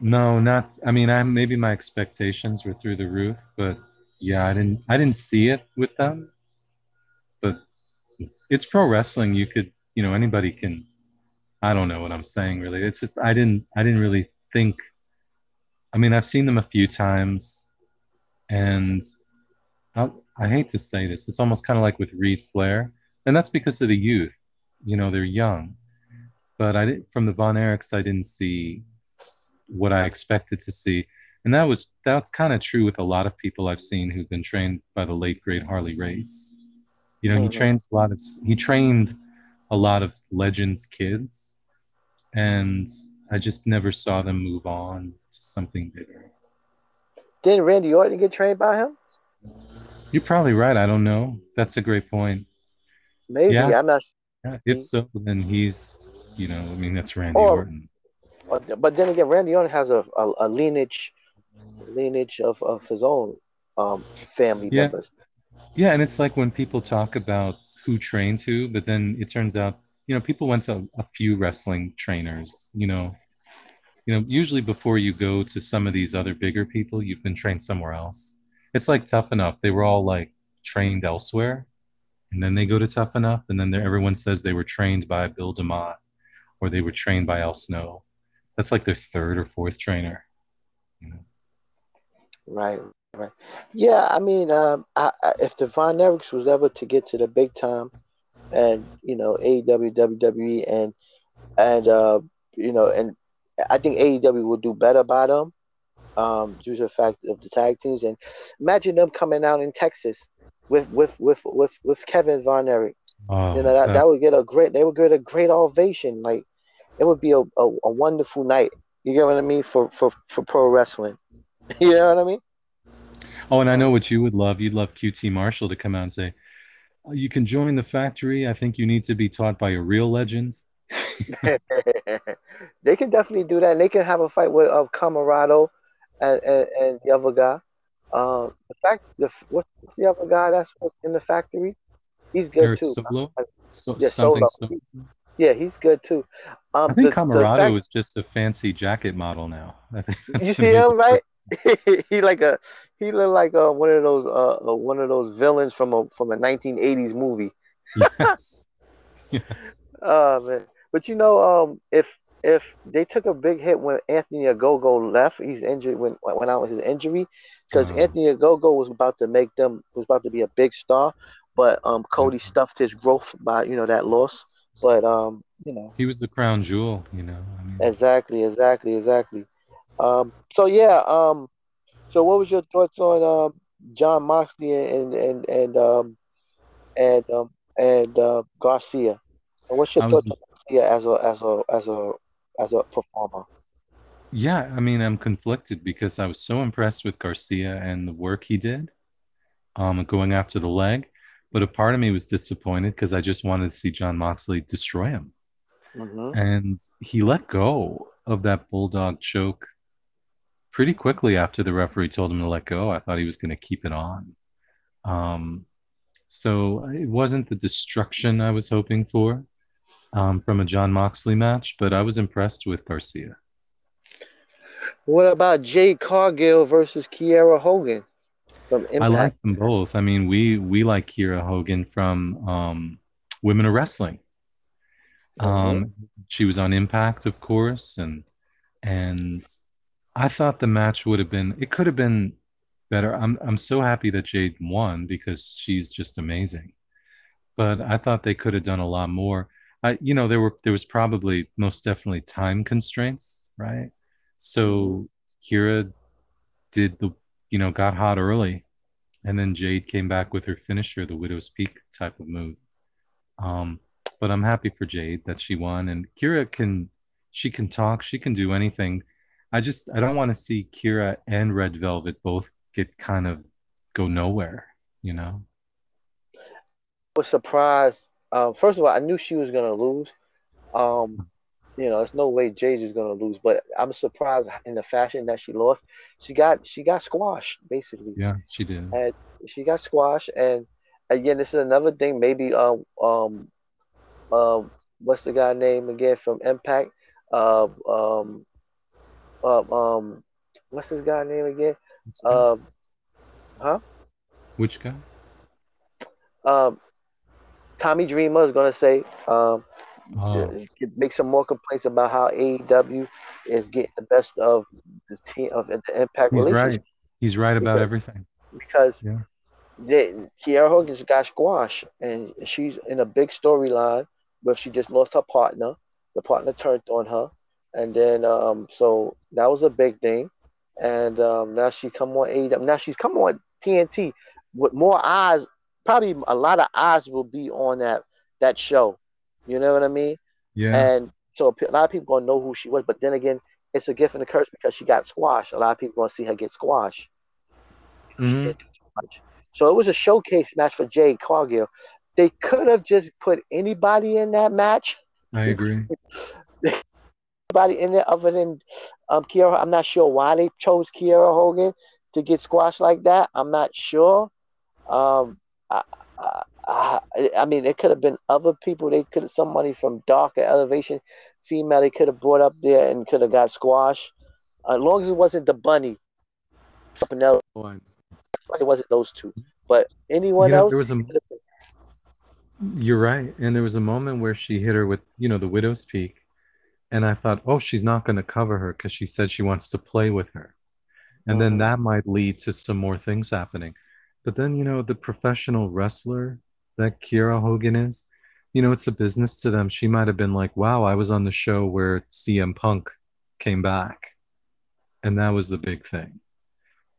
No, not. I mean, I maybe my expectations were through the roof, but yeah, I didn't. I didn't see it with them. But it's pro wrestling. You could, you know, anybody can. I don't know what I'm saying really. It's just I didn't. I didn't really think. I mean, I've seen them a few times, and I, I hate to say this. It's almost kind of like with Reid Flair, and that's because of the youth. You know, they're young. But I didn't. From the Von Erichs, I didn't see what I expected to see. And that was that's kind of true with a lot of people I've seen who've been trained by the late great Harley Race. You know, he Mhm. trains a lot of he trained a lot of legends kids and I just never saw them move on to something bigger. Didn't Randy Orton get trained by him? You're probably right. I don't know. That's a great point. Maybe Yeah. I'm not. Yeah, if so, then he's, you know, I mean, that's Randy Or- Orton. But but then again, Randy Orton has a, a, a lineage lineage of, of his own um, family Yeah. members. Yeah, and it's like when people talk about who trains who, but then it turns out, you know, people went to a few wrestling trainers, you know. You know, usually before you go to some of these other bigger people, you've been trained somewhere else. It's like Tough Enough. They were all like trained elsewhere, and then they go to Tough Enough, and then everyone says they were trained by Bill DeMott or they were trained by Al Snow. That's like their third or fourth trainer. You know? Right, right. Yeah, I mean, um, I, I, if Devon Von Erichs was ever to get to the big time, and you know AEW, WWE, and and uh, you know, and I think AEW will do better by them, um, due to the fact of the tag teams. And imagine them coming out in Texas with with with with, with Kevin Von Erich. Oh, You know that, that- that would get a great. They would get a great ovation. Like it would be a, a, a wonderful night You get what I mean for for for pro wrestling. you know what I mean? Oh, and I know what you would love. You'd love QT Marshall to come out and say, oh, "You can join the factory. I think you need to be taught by a real legend." they can definitely do that. And they can have a fight with uh, Comoroto and, and, and the other guy. Um, the fact, the what's the other guy that's in the factory? He's good Eric too. Solo? So, Yeah, something. Solo. So, Yeah, he's good too. Um, I think the- the Comoroto fact- is just a fancy jacket model now. I think that's you see him right? he like a he look like uh, one of those uh uh, one of those villains from a from a 1980s movie. Yes. yes. Oh man, but you know, um, if if they took a big hit when Anthony Ogogo left, he's injured when when out with his injury, because Oh. Anthony Ogogo was about to make them was about to be a big star, but um, Cody Mhm. stuffed his growth by you know that loss. But um, you know, He was the crown jewel, you know. I mean, exactly, exactly, exactly. Um, so yeah, um, so what was your thoughts on um Jon Moxley and and and um and um and uh, Garcia? And what's your was- thoughts on Garcia as a as a as a as a performer? yeah, I mean, I'm conflicted because I was so impressed with Garcia and the work he did, um, going after the leg. But a part of me was disappointed because I just wanted to see Jon Moxley destroy him. hmm And he let go of that bulldog choke pretty quickly after the referee told him to let go. I thought he was going to keep it on. Um, so it wasn't the destruction I was hoping for um, from a John Moxley match, but I was impressed with Garcia. What about Jade Cargill versus Kiera Hogan from Impact? I like them both. I mean, we we like Kiera Hogan from um, Women of Wrestling. Um, she was on Impact, of course, and and I thought the match would have been. It could have been better. I'm I'm so happy that Jade won because she's just amazing. But I thought they could have done a lot more. I, you know, there were there was probably most definitely time constraints, right? So Kiera did the you know got hot early, and then Jade came back with her finisher, the Widow's Peak type of move. Um, but I'm happy for Jade that she won, and Kiera can she can talk, she can do anything. I just I don't want to see Kiera and Red Velvet both get kind of go nowhere, you know. I was surprised. Um, first of all, I knew she was gonna lose. Um, you know, there's no way Jade is gonna lose, but I'm surprised in the fashion that she lost. She got she got squashed basically. Yeah, she did. And she got squashed, and again, this is another thing. Maybe um um um what's the guy name again from Impact? Uh, um um um what's his guy name again? Um, huh? Which guy? Um, Tommy Dreamer is gonna say um. To make some more complaints about how AEW is getting the best of the team of the Impact he's relationship right. He's right about Because- everything. because Yeah. they, Kiera Hogan's got squashed and she's in a big storyline where she just lost her partner. The partner turned on her, and then um, so that was a big thing. And um, now she come on AEW. Now she's come on TNT with more eyes. Probably a lot of eyes will be on that that show. You know what I mean? Yeah. And so a lot of people gonna know who she was, but then again, it's a gift and a curse because she got squashed. A lot of people gonna see her get squashed. She Mhm. didn't do too much. So it was a showcase match for Jade Cargill. They could have just put anybody in that match, I agree. anybody in there other than um Kiera. I'm not sure why they chose Kiera Hogan to get squashed like that. I'm not sure. Um, I, I, I, I mean, it could have been other people. They could have somebody from Darker Elevation, female. They could have brought up there and could have got squashed. as long as it wasn't the bunny, something. It wasn't those two, but anyone You know, else. there was a- it could have been- You're right. And there was a moment where she hit her with, you know, the widow's peak. And I thought, oh, she's not going to cover her because she said she wants to play with her. And then Mhm. that might lead to some more things happening. But then, you know, the professional wrestler that Kiera Hogan is, you know, it's a business to them. She might have been like, wow, I was on the show where CM Punk came back. And that was the big thing,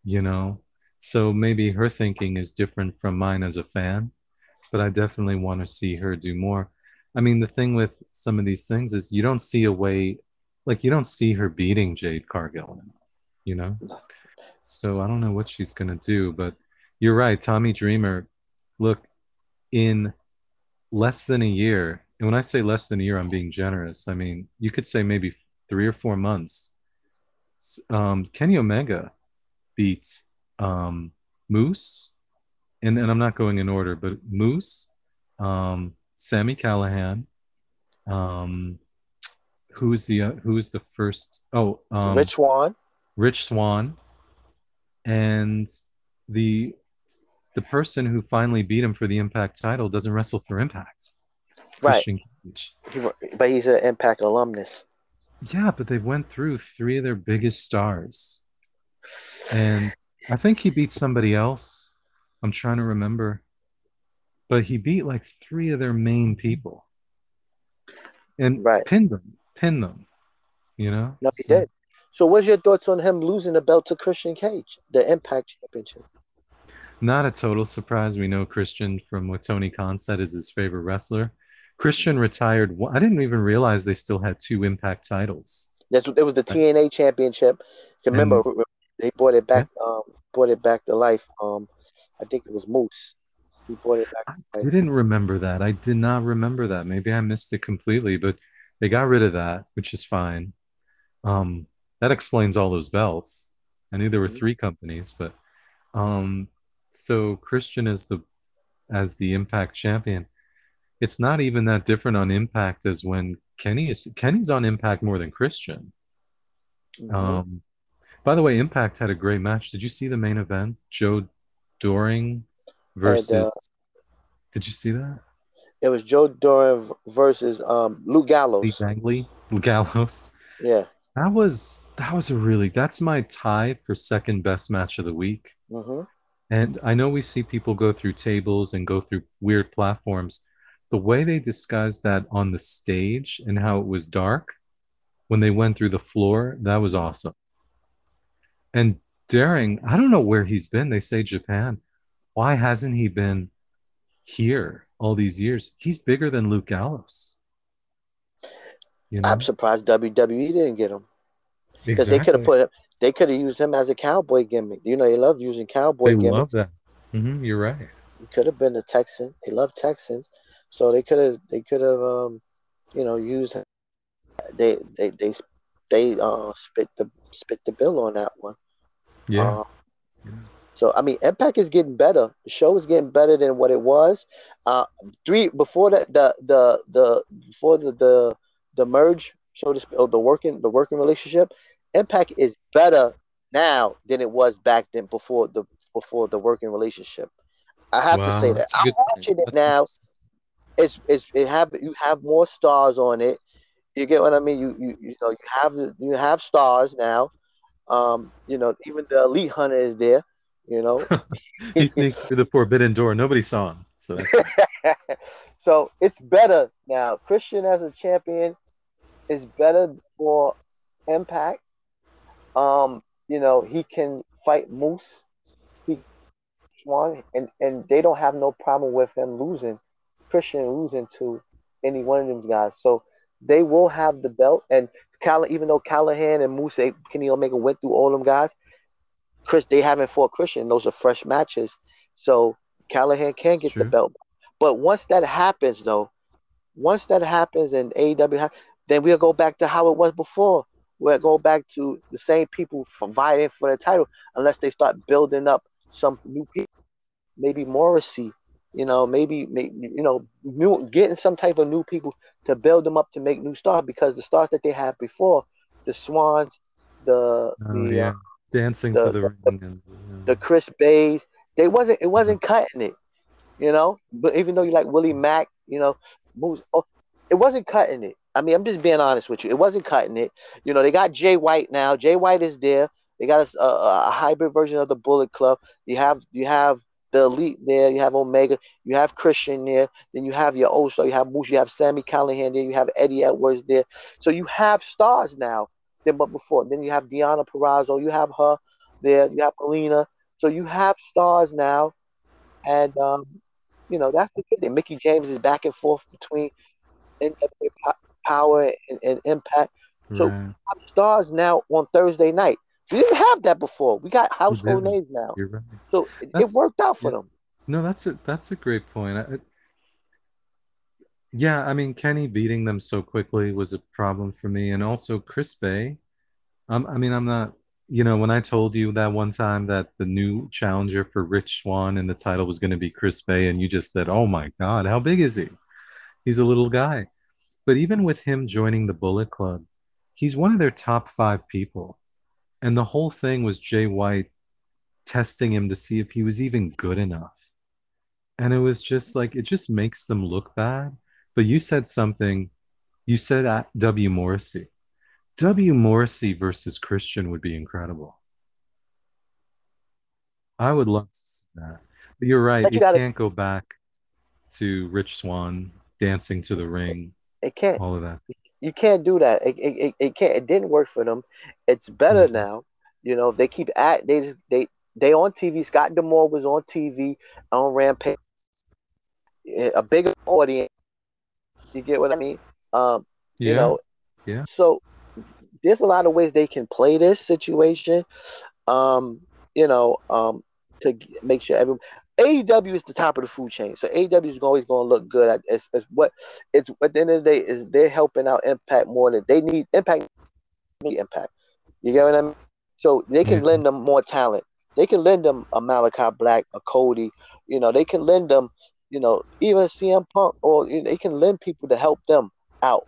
you know? So maybe her thinking is different from mine as a fan but I definitely want to see her do more. I mean, the thing with some of these things is you don't see a way like you don't see her beating Jade Cargill, you know. So I don't know what she's gonna do, but you're right, Tommy Dreamer. Look, in less than a year, and when I say less than a year, I'm being generous. I mean you could say maybe three or four months. Um, Kenny Omega beat um, Moose, and, and I'm not going in order, but Moose, um, Sami Callihan, um, who's the uh, who's the first? Oh, um, Rich Swann. Rich Swann, and the the person who finally beat him for the Impact title doesn't wrestle for Impact. Right. He, but he's an Impact alumnus. Yeah, but they went through three of their biggest stars. And I think he beat somebody else. I'm trying to remember. But he beat like three of their main people. And right. pinned them. Pinned them. You know? No, he so, did. So what's your thoughts on him losing the belt to Christian Cage, the Impact Championship? Not a total surprise. We know Christian from what Tony Khan said is his favorite wrestler. Christian retired. I didn't even realize they still had two Impact titles. That's it was the TNA Championship. Remember, and, they brought it back. Yeah. Um, brought it back to life. Um, I think it was Moose. He brought it back. I didn't remember that. I did not remember that. Maybe I missed it completely, but they got rid of that, which is fine. Um, that explains all those belts. I knew there were mm-hmm. three companies, but um, so Christian is the as the Impact champion it's not even that different on Impact as when Kenny is Kenny's on Impact more than Christian. Mm-hmm. Um, by the way, Impact had a great match. Did you see the main event? Joe Doering versus. And, uh, did you see that? It was Joe Doering versus um, Luke Gallows. Lee Luke Gallows. Yeah. That was that was a really that's my tie for second best match of the week. Mm-hmm. And I know we see people go through tables and go through weird platforms the way they disguised that on the stage and how it was dark when they went through the floor, that was awesome. And Doering, I don't know where he's been. They say Japan. Why hasn't he been here all these years? He's bigger than Luke Gallows. You know? I'm surprised WWE didn't get him because exactly. they could have put him. They could have used him as a cowboy gimmick. You know, they loved using cowboy. They gimmicks. love that. Mm-hmm, you're right. He could have been a Texan. They love Texans. So they could have they could have um, you know used they they they they uh spit the spit the bill on that one. Yeah. Uh, yeah. So I mean, Impact is getting better. The show is getting better than what it was. Uh, three before that the the the before the the, the merge, so to speak, or the working the working relationship. Impact is better now than it was back then before the before the working relationship. I have wow, to say that. I'm watching it now it's it's it have you have more stars on it. You get what I mean? You you you know you have you have stars now. Um, you know, even the elite hunter is there. You know, he sneaked through the forbidden door. Nobody saw him. So, so it's better now. Christian as a champion is better for Impact. Um, you know, he can fight Moose. He Swann, and and they don't have no problem with him losing Christian losing to any one of them guys. So they will have the belt. And Call- even though Callihan and Moose, Kenny Omega went through all them guys, Chris, they haven't fought Christian. Those are fresh matches. So Callihan can That's get true. the belt. But once that happens, though, once that happens and AEW, then we'll go back to how it was before. We'll go back to the same people fighting for the title unless they start building up some new people. Maybe Morrissey you know, maybe, maybe you know, new, getting some type of new people to build them up to make new stars because the stars that they had before, the Swanns, the, oh, the yeah. Dancing the, to the, the ring, the Chris Beys, they wasn't it wasn't cutting it, you know. But even though you like Willie Mack, you know, moves, oh, it wasn't cutting it. I mean, I'm just being honest with you. It wasn't cutting it. You know, they got Jay White now. Jay White is there. They got a, a, a hybrid version of the Bullet Club. You have you have the elite there. You have Omega. You have Christian there. Then you have your Oso. You have Moose. You have Sami Callihan there. You have Eddie Edwards there. So you have stars now than but before. Then you have Deonna Purrazzo. You have her there. You have Melina. So you have stars now, and um, you know that's the good thing. Mickie James is back and forth between NWA Power and, and Impact. So Right. stars now on Thursday night. We didn't have that before. We got household didn't. names now. You're right. So it, it worked out for yeah. them. No, that's a that's a great point. I, it- yeah, I mean Kenny beating them so quickly was a problem for me, and also Chris Bey. Um, I mean, I'm not. You know, when I told you that one time that the new challenger for Rich Swann in the title was going to be Chris Bey, and you just said, "Oh my God, how big is he?" He's a little guy. But even with him joining the Bullet Club, he's one of their top five people, and the whole thing was Jay White testing him to see if he was even good enough. And it was just like, it just makes them look bad. But you said something, you said at W. Morrissey. W. Morrissey versus Christian would be incredible. I would love to see that. But you're right, But you you gotta- can't go back to Rich Swann dancing to the ring, It can't. all of that. You can't do that. It, it, it, it can't. It didn't work for them. It's better Mhm. now. You know, they keep at they just- they they on TV. Scott D'Amore was on TV on Rampage. A bigger audience. You get what I mean? Um, Yeah. you know Yeah. so there's a lot of ways they can play this situation um you know um to make sure everyone AEW is the top of the food chain, so AEW is always going to look good. At, it's, it's what it's at the end of the day is they're helping out Impact more than they need. Impact need Impact. You get what I mean? So they can lend them more talent. They can lend them a Malachi Black, a Cody. You know, they can lend them. You know, even CM Punk, or you know, they can lend people to help them out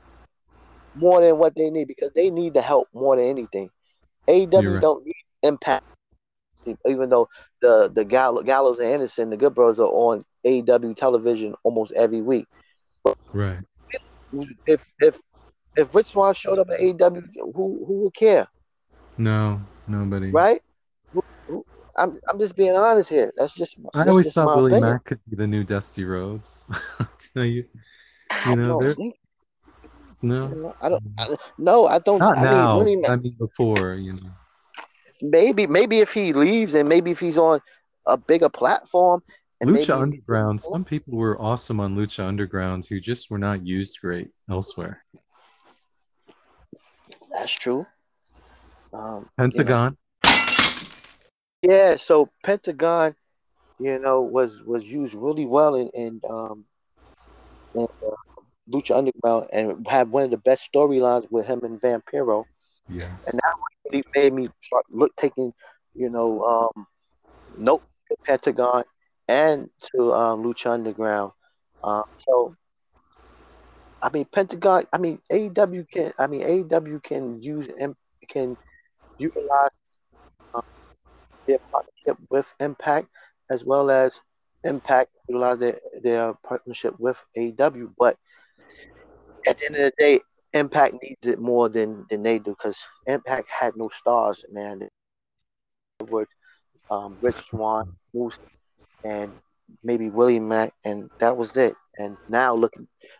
more than what they need because they need the help more than anything. AEW right. don't need Impact, even though the the Gall- Gallows and Anderson, the Good Brothers, are on AEW television almost every week. Right. If if if Rich Swann showed up at AEW, who who would care, No, nobody. right? Who- who- I'm I'm just being honest here. That's just I that's always just thought Willie opinion. Mack could be the new Dusty Rhodes. no, you, you know, think- no, I don't. I, no, I don't. not I now. mean, Willie Mack- I mean, before, you know. Maybe maybe if he leaves and maybe if he's on a bigger platform and maybe Lucha Underground. Some people were awesome on Lucha Underground who just were not used great elsewhere. that's true. Um, Pentagon. yeah, so Pentagon, you know, was was used really well in in um in uh, Lucha Underground and had one of the best storylines with him and Vampiro. Yes. And Really made me start look taking, you know, um, note Pentagon and to um, Lucha Underground. Um, so, I mean, Pentagon. I mean, AEW can. I mean, AEW can use can utilize um, their partnership with Impact as well as Impact utilize their, their partnership with AEW. But at the end of the day, Impact needs it more than, than they do because Impact had no stars, man. It was um, Rich Swann, Moose, and maybe Willie Mack, and that was it. And now look,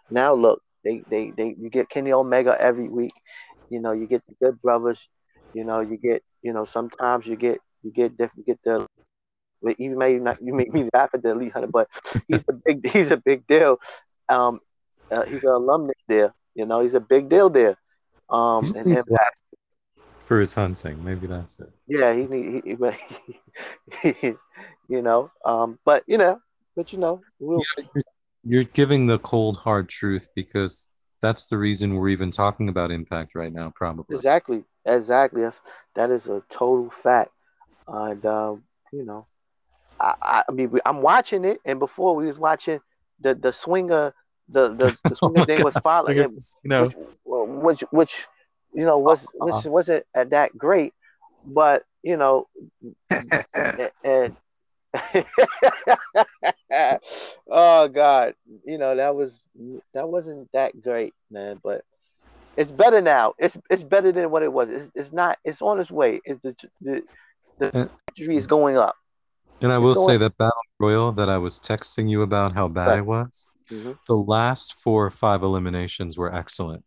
now look, they, they, they you get Kenny Omega every week. You know, you get the Good Brothers. You know, you get you know sometimes you get you get different you get the you may not you make me laugh at the Elite Hunter, but he's a big he's a big deal. Um, uh, he's an alumnus there. You know, he's a big deal there. Um, He just and needs Impact. For his hunting. Maybe that's it. Yeah, he need he, he, he, you know, um, but you know, but you know, we'll, know, you're- You're giving the cold, hard truth because that's the reason we're even talking about impact right now, probably. exactly, exactly. That's that is a total fact, and um, you know, I, I, I mean, I'm watching it, and before we was watching the the swinger, the the, the Oh thing was following him, you know, which, which which you know was uh-huh. which wasn't at that great, but you know, and, and oh god you know that was that wasn't that great man but it's better now. It's it's better than what it was. It's, it's not it's on its way. It's the the, the trajectory is going up. And I will say that Battle Royal that I was texting you about how bad Right. it was, Mhm. the last four or five eliminations were excellent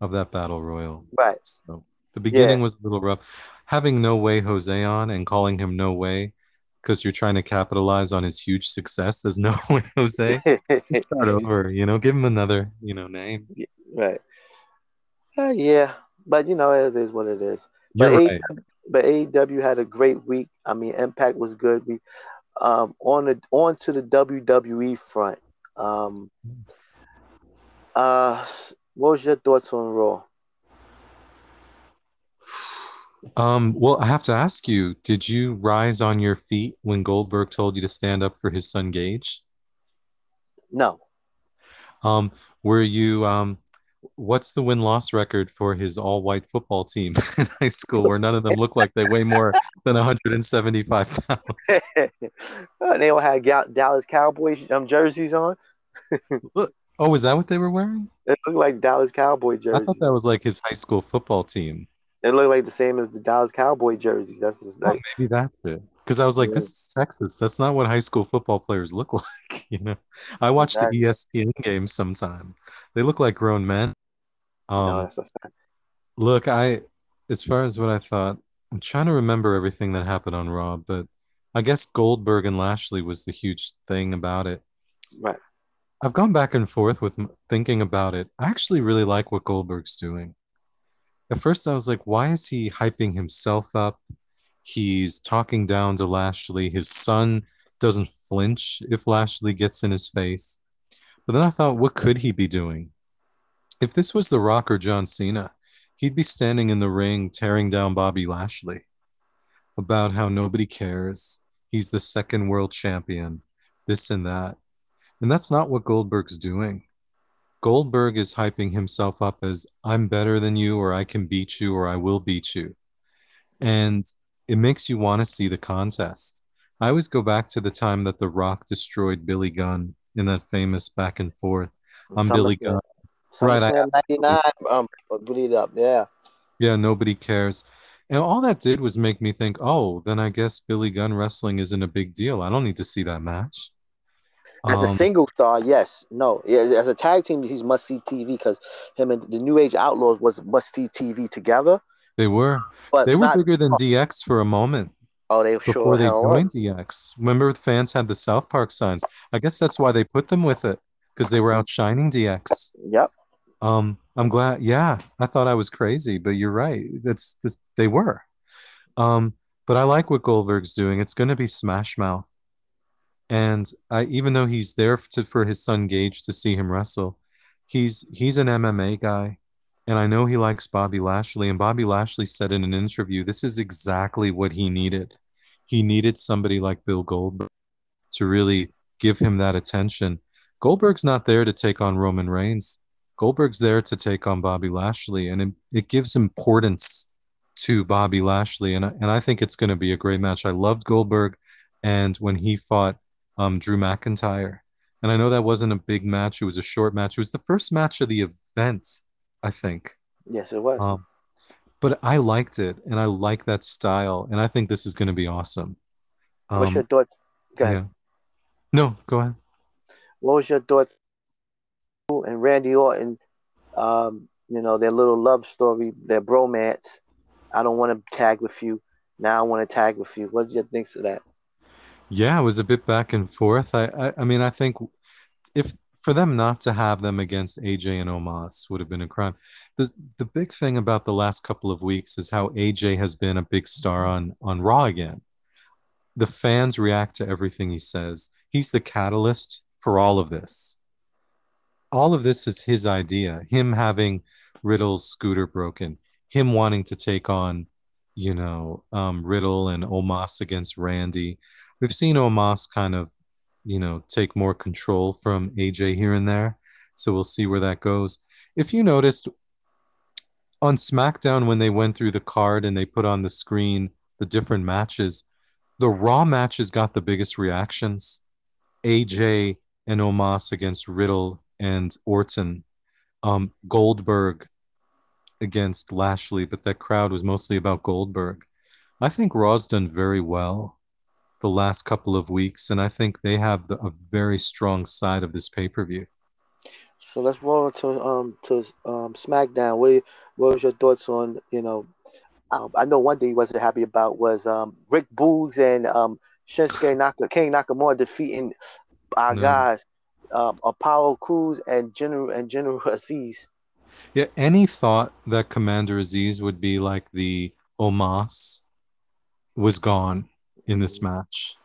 of that Battle Royal. right So the beginning Yeah. was a little rough. Having No Way Jose on and calling him No Way because you're trying to capitalize on his huge success as No Way Jose. Start over, you know, give him another, you know, name. right Uh, yeah, but you know it is what it is. But, AEW, right. but AEW had a great week. I mean, Impact was good. We um on the on to the WWE front. Um, uh, what was your thoughts on Raw? Um, well, I have to ask you, did you rise on your feet when Goldberg told you to stand up for his son Gage? No, Um, were you um what's the win-loss record for his all-white football team in high school where none of them look like they weigh more than 175 pounds? Uh, they all had Dallas Cowboys um, jerseys on. Oh, is that what they were wearing? It looked like Dallas Cowboy jerseys. I thought that was like his high school football team. It looked like the same as the Dallas Cowboy jerseys. That's just Oh, maybe that's it. Because I was like, this is Texas. That's not what high school football players look like. You know, I watch the E ESPN games sometime. They look like grown men. Um, fact. look, I, as far as what I thought, I'm trying to remember everything that happened on Raw, but I guess Goldberg and Lashley was the huge thing about it. Right. I've gone back and forth with thinking about it. I actually really like what Goldberg's doing. At first, I was like, why is he hyping himself up? He's talking down to Lashley. His son doesn't flinch if Lashley gets in his face. But then I thought, what could he be doing? If this was The Rock or John Cena, he'd be standing in the ring tearing down Bobby Lashley about how nobody cares. He's the second world champion, this and that. And that's not what Goldberg's doing. Goldberg is hyping himself up as I'm better than you, or I can beat you, or I will beat you. And it makes you want to see the contest. I always go back to the time that The Rock destroyed Billy Gunn in that famous back and forth. I'm Billy Gunn. Right, I SummerSlam '99. Um, bleed up. Yeah. Yeah, nobody cares. And all that did was make me think, oh, then I guess Billy Gunn wrestling isn't a big deal. I don't need to see that match. As a Um, single star, yes. No. As a tag team, he's must see TV because him and the New Age Outlaws was must see TV together. They were But they were not, bigger than DX for a moment oh, they before sure they were. joined DX. Remember, the fans had the South Park signs. I guess that's why they put them with it because they were outshining DX. Yep. Um, I'm glad. Yeah, I thought I was crazy, but you're right. That's this, they were. Um, but I like what Goldberg's doing. It's going to be Smash Mouth, and I, even though he's there to, for his son Gage to see him wrestle, he's he's an MMA guy, and I know he likes Bobby Lashley. And Bobby Lashley said in an interview, this is exactly what he needed. He needed somebody like Bill Goldberg to really give him that attention. Goldberg's not there to take on Roman Reigns. Goldberg's there to take on Bobby Lashley, and it, it gives importance to Bobby Lashley, and I, and I think it's going to be a great match. I loved Goldberg, and when he fought um, Drew McIntyre, and I know that wasn't a big match; it was a short match. It was the first match of the event, I think. Yes, it was. Um, but I liked it, and I like that style, and I think this is going to be awesome. What's Um, your thoughts? Go ahead. yeah. No, go ahead. What was your thoughts? And Randy Orton, um, you know, their little love story, their bromance. I don't want to tag with you. Now I want to tag with you. What do you think of that? Yeah, it was a bit back and forth. I, I, I mean, I think if for them not to have them against AJ and Omos would have been a crime. The the big thing about the last couple of weeks is how AJ has been a big star on on Raw again. The fans react to everything he says. He's the catalyst for all of this. All of this is his idea. Him having Riddle's scooter broken, him wanting to take on, you know, um, Riddle and Omos against Randy. We've seen Omos kind of you know, take more control from AJ here and there. So we'll see where that goes. If you noticed on SmackDown when they went through the card and they put on the screen the different matches, the Raw matches got the biggest reactions. AJ and Omos against Riddle and Orton, um, Goldberg against Lashley, but that crowd was mostly about Goldberg. I think Raw's done very well the last couple of weeks, and I think they have the, a very strong side of this pay per view. So let's roll to um to um SmackDown. What you, what was your thoughts on you know? Um, I know one thing he wasn't happy about was um Rick Boogs and um Shinsuke Naka, King Nakamura defeating our No. guys um Apollo Crews and General and General Azeez. Yeah, any thought that Commander Azeez would be like the Omos was gone in this match.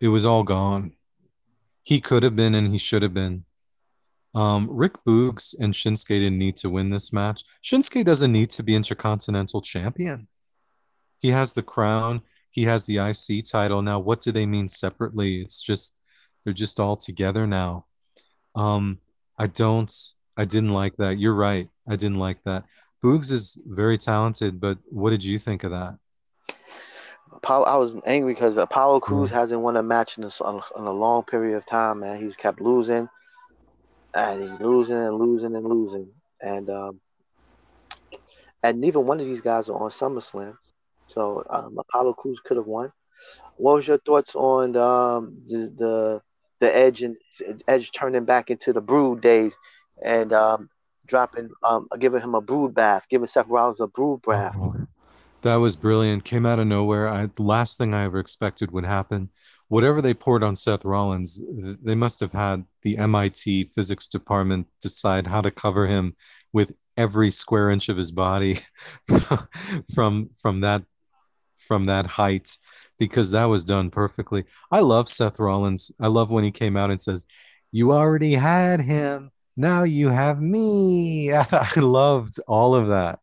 It was all gone. He could have been and he should have been. Um, Rick Boogs and Shinsuke didn't need to win this match. Shinsuke doesn't need to be Intercontinental Champion. He has the crown. He has the IC title. Now, what do they mean separately? It's just they're just all together now. Um, I don't. I didn't like that. You're right. I didn't like that. Boogs is very talented, but what did you think of that? Apollo, I was angry because Apollo Crews mm. hasn't won a match in a, in a long period of time, man. He's kept losing, and he's losing and losing and losing, and um, and neither one of these guys are on SummerSlam, so um, Apollo Crews could have won. What was your thoughts on um, the, the the Edge and Edge turning back into the Brood days, and um, dropping, um, giving him a Brood bath, giving Seth Rollins a Brood bath? Oh, that was brilliant. Came out of nowhere. I last thing I ever expected would happen. Whatever they poured on Seth Rollins, they must have had the MIT physics department decide how to cover him with every square inch of his body from from that from that height because that was done perfectly. I love Seth Rollins. I love when he came out and says, "You already had him. Now you have me." I loved all of that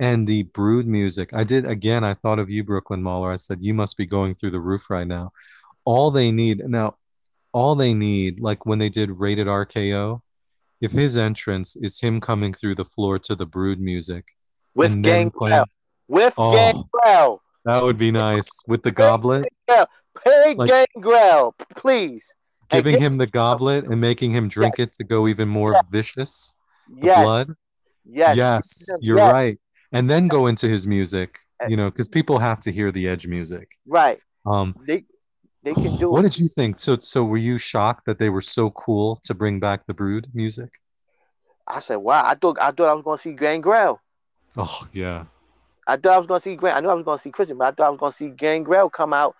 and the brood music. I did again. I thought of you, Brooklyn Mauler. I said you must be going through the roof right now. All they need now, all they need, like when they did Rated RKO, if his entrance is him coming through the floor to the brood music with Gangrel, with oh, Gangrel, that would be nice with the goblet. Hey, like, Gangrel, please. Giving him the goblet and making him drink yes. it to go even more yes. vicious. The yes. blood. Yes. Yes, you're right and then go into his music you know because people have to hear the edge music. Right. Um they they can do what it. did you think? So so were you shocked that they were so cool to bring back the brood music? I said wow i thought i thought i was going to see gangrel oh yeah. I thought i was going to see grant i knew i was going to see christian but i thought i was going to see gangrel come out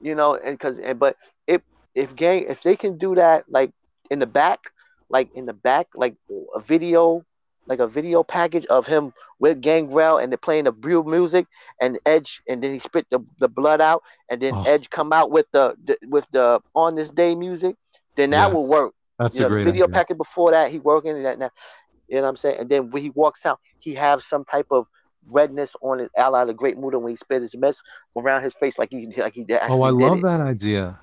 you know and because and but if if gang if they can do that like in the back like in the back like a video like a video package of him with Gangrel and they're playing the real music and Edge and then he spit the, the blood out and then oh. Edge come out with the, the, with the on this day music, then that yes. will work. That's you know, a great video idea. package before that he working that now. You know what I'm saying? And then when he walks out, he have some type of redness on his ally the great Muta when he spit his mess around his face like he like he did. Oh, I love that idea.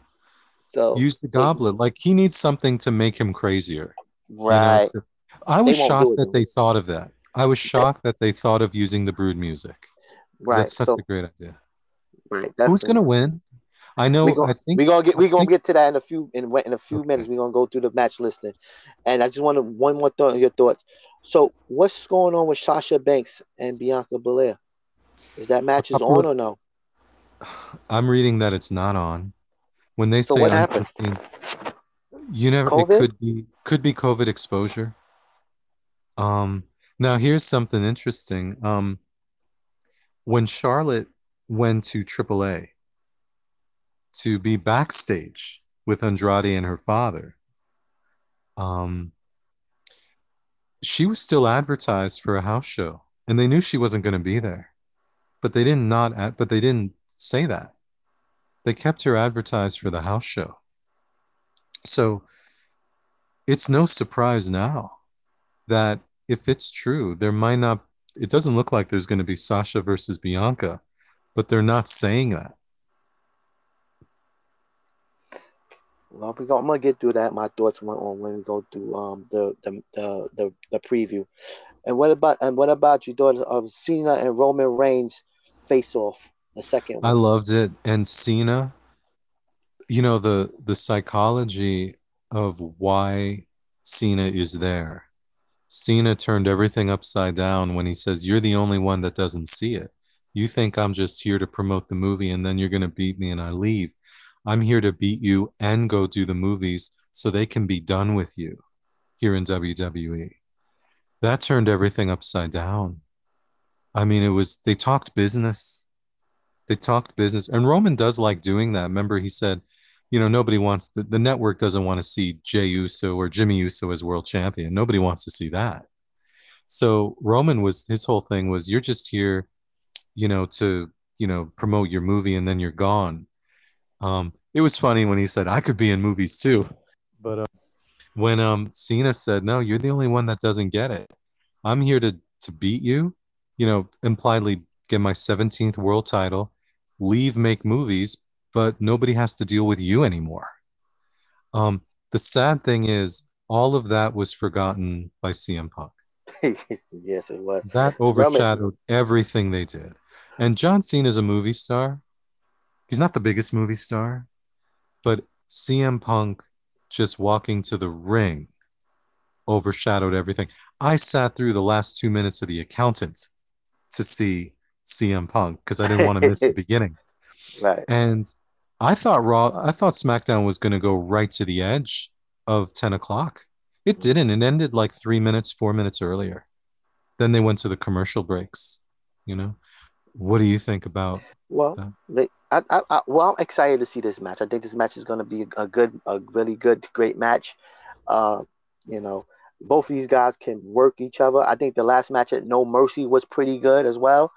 So use the goblet. Like he needs something to make him crazier. Right. You know, to, I was shocked that they thought of that. I was shocked that they thought of using the brood music. Right. That's such so, a great idea. Right. Who's going to win? I know. We gonna, I think we're gonna get we're gonna get to that in a few in in a few okay. minutes. We're gonna go through the match listing, and I just want to one more thought on your thoughts. So, what's going on with Sasha Banks and Bianca Belair? Is that match is on or no? I'm reading that it's not on. When they so say unforeseen, you never. COVID? It could be could be COVID exposure. Um, now here's something interesting. Um, when Charlotte went to AAA to be backstage with Andrade and her father, um, she was still advertised for a house show, and they knew she wasn't going to be there, but they didn't not. Ad- but they didn't say that. They kept her advertised for the house show. So it's no surprise now that if it's true, there might not, it doesn't look like there's going to be Sasha versus Bianca, but they're not saying that. Well, we gonna get through that. My thoughts went on when we go through um the the the the, the preview. And what about and what about your thoughts of Cena and Roman Reigns face off the second one? I loved it, and Cena. You know the the psychology of why Cena is there. Cena turned everything upside down when he says, You're the only one that doesn't see it. You think I'm just here to promote the movie and then you're going to beat me and I leave. I'm here to beat you and go do the movies so they can be done with you here in WWE. That turned everything upside down. I mean, it was, they talked business. They talked business. And Roman does like doing that. Remember, he said, you know, nobody wants the, the network doesn't want to see Jey Uso or Jimmy Uso as world champion. Nobody wants to see that. So Roman was his whole thing was you're just here, you know, to you know promote your movie and then you're gone. Um, it was funny when he said I could be in movies too, but uh, when um Cena said no, you're the only one that doesn't get it. I'm here to to beat you, you know, impliedly get my 17th world title, leave, make movies, but nobody has to deal with you anymore. Um, the sad thing is, all of that was forgotten by CM Punk. yes, it was. That overshadowed everything they did. And John Cena is a movie star. He's not the biggest movie star, but CM Punk just walking to the ring overshadowed everything. I sat through the last two minutes of The Accountant to see CM Punk because I didn't want to miss the beginning. Right. And I thought Raw, I thought SmackDown was going to go right to the edge of 10 o'clock. It didn't. It ended like three minutes, four minutes earlier. Then they went to the commercial breaks. You know, what do you think about? Well, that? they, I, I, I, well, I'm excited to see this match. I think this match is going to be a good, a really good, great match. Uh, you know, both of these guys can work each other. I think the last match at No Mercy was pretty good as well.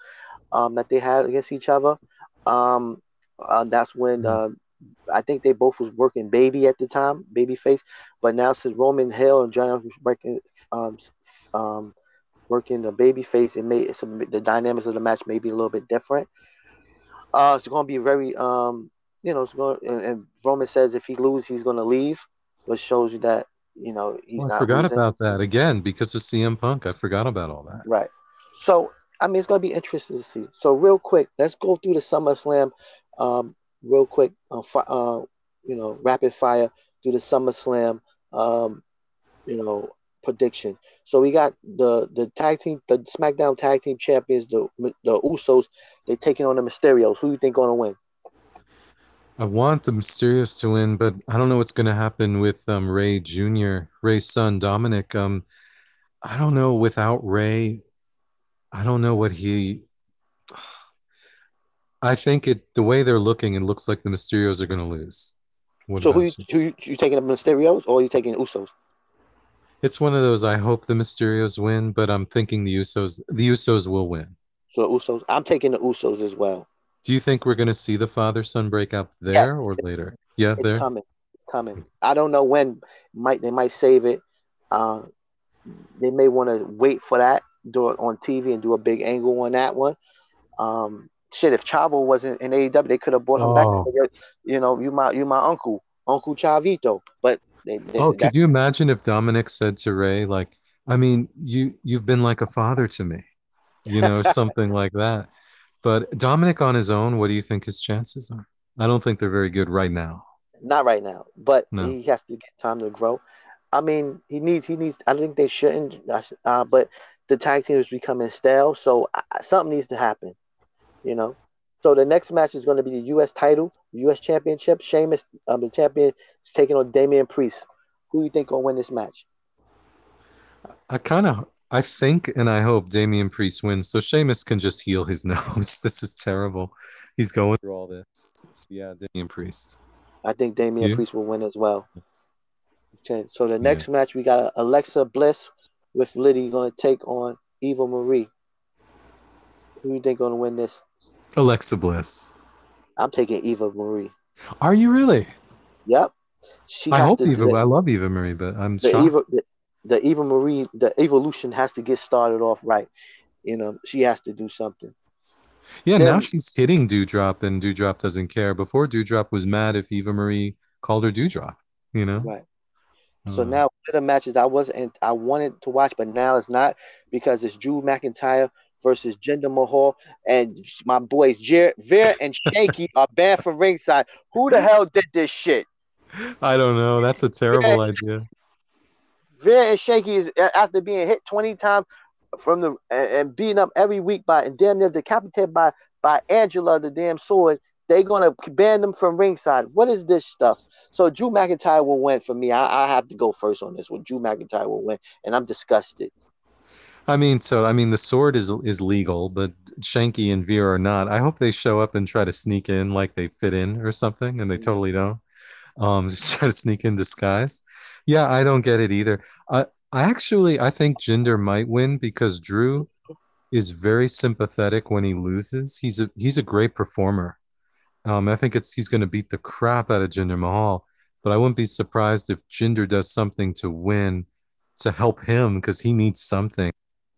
Um, that they had against each other. Um, uh, that's when uh, I think they both was working baby at the time, babyface. But now since Roman heel and John working, um, um, working the babyface, it made some the dynamics of the match may be a little bit different. Uh, it's going to be very, um, you know, it's going. And, and Roman says if he loses, he's going to leave, which shows you that you know well, I forgot losing. about that again because of CM Punk. I forgot about all that. Right. So I mean, it's going to be interesting to see. So real quick, let's go through the SummerSlam um, real quick, uh, fi- uh, you know, rapid fire do the SummerSlam, um, you know, prediction. So we got the the tag team, the SmackDown tag team champions, the the Usos. They taking on the Mysterios. Who you think to win? I want the Mysterios to win, but I don't know what's going to happen with um, Rey Jr., Ray's son Dominic. Um, I don't know. Without Ray, I don't know what he I think it the way they're looking, it looks like the Mysterios are going to lose. What so who you, who you, you taking the Mysterios or are you taking the Usos? It's one of those. I hope the Mysterios win, but I'm thinking the Usos. The Usos will win. So Usos. I'm taking the Usos as well. Do you think we're going to see the father son breakup there yeah. or later? Yeah, it's there. Coming, coming. I don't know when. Might they might save it. Uh, they may want to wait for that, do it on TV, and do a big angle on that one. Um, shit, if Chavo wasn't in AEW, they could have brought him oh. back. You know, you my you my uncle, Uncle Chavito. But they, they, oh, could you imagine if Dominic said to Ray, like, I mean, you you've been like a father to me, you know, something like that. But Dominic on his own, what do you think his chances are? I don't think they're very good right now. Not right now, but no. he has to get time to grow. I mean, he needs he needs. I think they shouldn't, uh, but the tag team is becoming stale, so uh, something needs to happen you know. So the next match is going to be the U.S. title, U.S. Championship. Sheamus, um, the champion, is taking on Damian Priest. Who do you think will win this match? I kind of, I think, and I hope Damian Priest wins, so Sheamus can just heal his nose. this is terrible. He's going through all this. Yeah, Damian Priest. I think Damian you? Priest will win as well. Okay, so the next yeah. match we got Alexa Bliss with Liddy going to take on Eva Marie. Who do you think going to win this? Alexa Bliss. I'm taking Eva Marie. Are you really? Yep. She I hope Eva. I love Eva Marie, but I'm the shocked. Eva, the, the Eva Marie, the evolution has to get started off right. You know, she has to do something. Yeah, then, now she's hitting Doudrop, and Doudrop doesn't care. Before Doudrop was mad if Eva Marie called her Doudrop. You know, right. So uh, now the matches I wasn't I wanted to watch, but now it's not because it's Drew McIntyre versus Jinder Mahal, and my boys Jer- Veer and Shanky are banned from ringside. Who the hell did this shit? I don't know. That's a terrible idea. Veer and Shanky is after being hit 20 times from the and, and beaten up every week by and damn near decapitated by by Angela the damn sword. They're gonna ban them from ringside. What is this stuff? So Drew McIntyre will win for me. I, I have to go first on this one. Drew McIntyre will win, and I'm disgusted. I mean, so I mean, the sword is is legal, but Shanky and Veer are not. I hope they show up and try to sneak in like they fit in or something, and they totally don't. Um, just try to sneak in disguise. Yeah, I don't get it either. Uh, I actually I think Jinder might win because Drew is very sympathetic when he loses. He's a he's a great performer. Um, I think it's he's going to beat the crap out of Jinder Mahal, but I wouldn't be surprised if Jinder does something to win to help him because he needs something.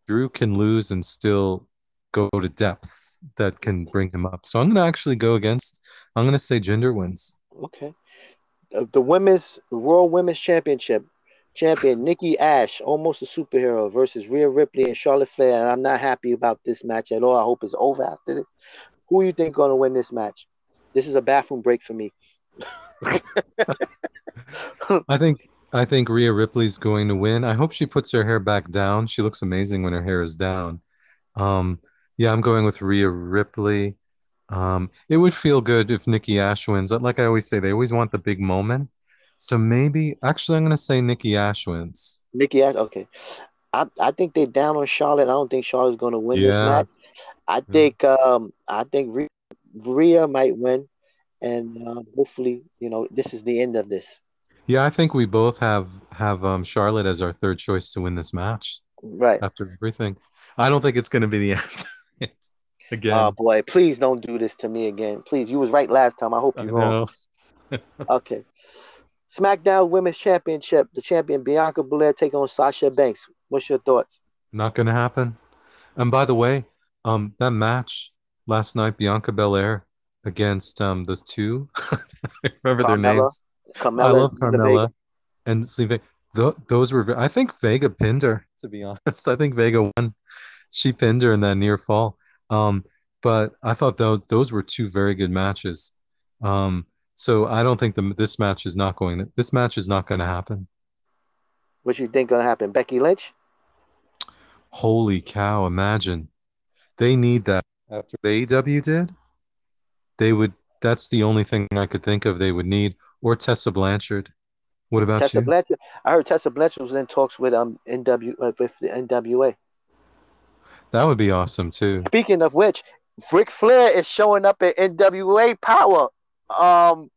Drew can lose and still go to depths that can bring him up. So I'm going to actually go against. I'm going to say Jinder wins. Okay. Uh, the women's World Women's Championship champion Nikki Ash, almost a superhero, versus Rhea Ripley and Charlotte Flair. And I'm not happy about this match at all. I hope it's over after this. Who you think going to win this match? This is a bathroom break for me. I think I think Rhea Ripley's going to win. I hope she puts her hair back down. She looks amazing when her hair is down. Um, yeah, I'm going with Rhea Ripley. Um, it would feel good if Nikki Ash wins. Like I always say, they always want the big moment. So maybe, actually, I'm going to say Nikki Ash wins. Nikki Ash, okay. I, I think they're down on Charlotte. I don't think Charlotte's going to win yeah. this match. I think um I think Rhea, Rhea might win, and uh, hopefully, you know, this is the end of this. Yeah, I think we both have have um, Charlotte as our third choice to win this match. Right after everything, I don't think it's going to be the end. again. Oh boy, please don't do this to me again. Please, you was right last time. I hope you're wrong. okay. SmackDown Women's Championship, the champion Bianca Belair take on Sasha Banks. What's your thoughts? Not going to happen. And by the way, um, that match last night, Bianca Belair against um those two. I remember Carmella. their names. Carmella I love Carmella and Sleeve. Th- those were. I think Vega pinned her. To be honest, I think Vega won. She pinned her in that near fall. Um, but I thought those those were two very good matches. Um, so I don't think the, this match is not going. To, this match is not going to happen. What you think going to happen? Becky Lynch. Holy cow! Imagine they need that after the AEW did. They would. That's the only thing I could think of. They would need or Tessa Blanchard. What about Tessa you? Blanchard. I heard Tessa Blanchard was in talks with um NW uh, with the NWA. That would be awesome too. Speaking of which, Ric Flair is showing up at NWA Power. Um,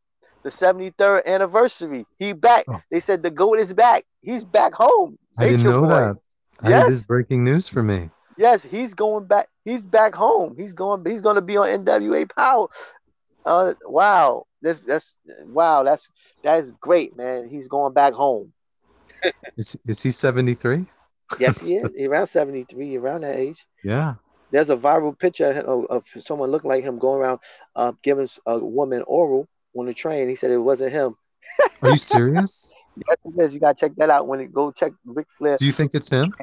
the 73rd anniversary. He back. Oh. They said the goat is back. He's back home. I didn't know boy. that. Yes. this breaking news for me. Yes, he's going back. He's back home. He's going. He's going to be on NWA Power. Uh, wow. This that's wow. That's that's great, man. He's going back home. is is he seventy three? yes, he is. around seventy three, around that age. Yeah. There's a viral picture of, of someone looking like him going around uh, giving a woman oral on the train. He said it wasn't him. Are you serious? yes, it is. You gotta check that out when it go check Ric Flair. Do you think it's him?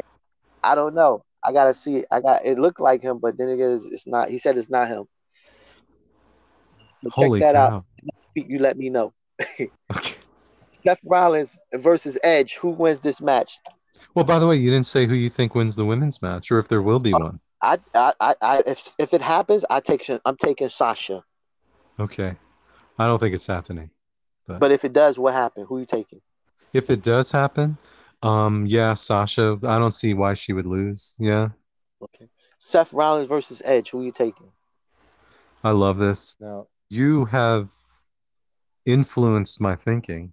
I don't know. I gotta see it. I got it looked like him, but then it is it's not. He said it's not him. Holy check that cow. out. You let me know. Seth Rollins versus Edge. Who wins this match? Well, by the way, you didn't say who you think wins the women's match, or if there will be uh, one. I, I, I, I, if if it happens, I take I'm taking Sasha. Okay, I don't think it's happening. But, but if it does, what happened? Who are you taking? If it does happen, um, yeah, Sasha. I don't see why she would lose. Yeah. Okay. Seth Rollins versus Edge. Who are you taking? I love this. Now you have influenced my thinking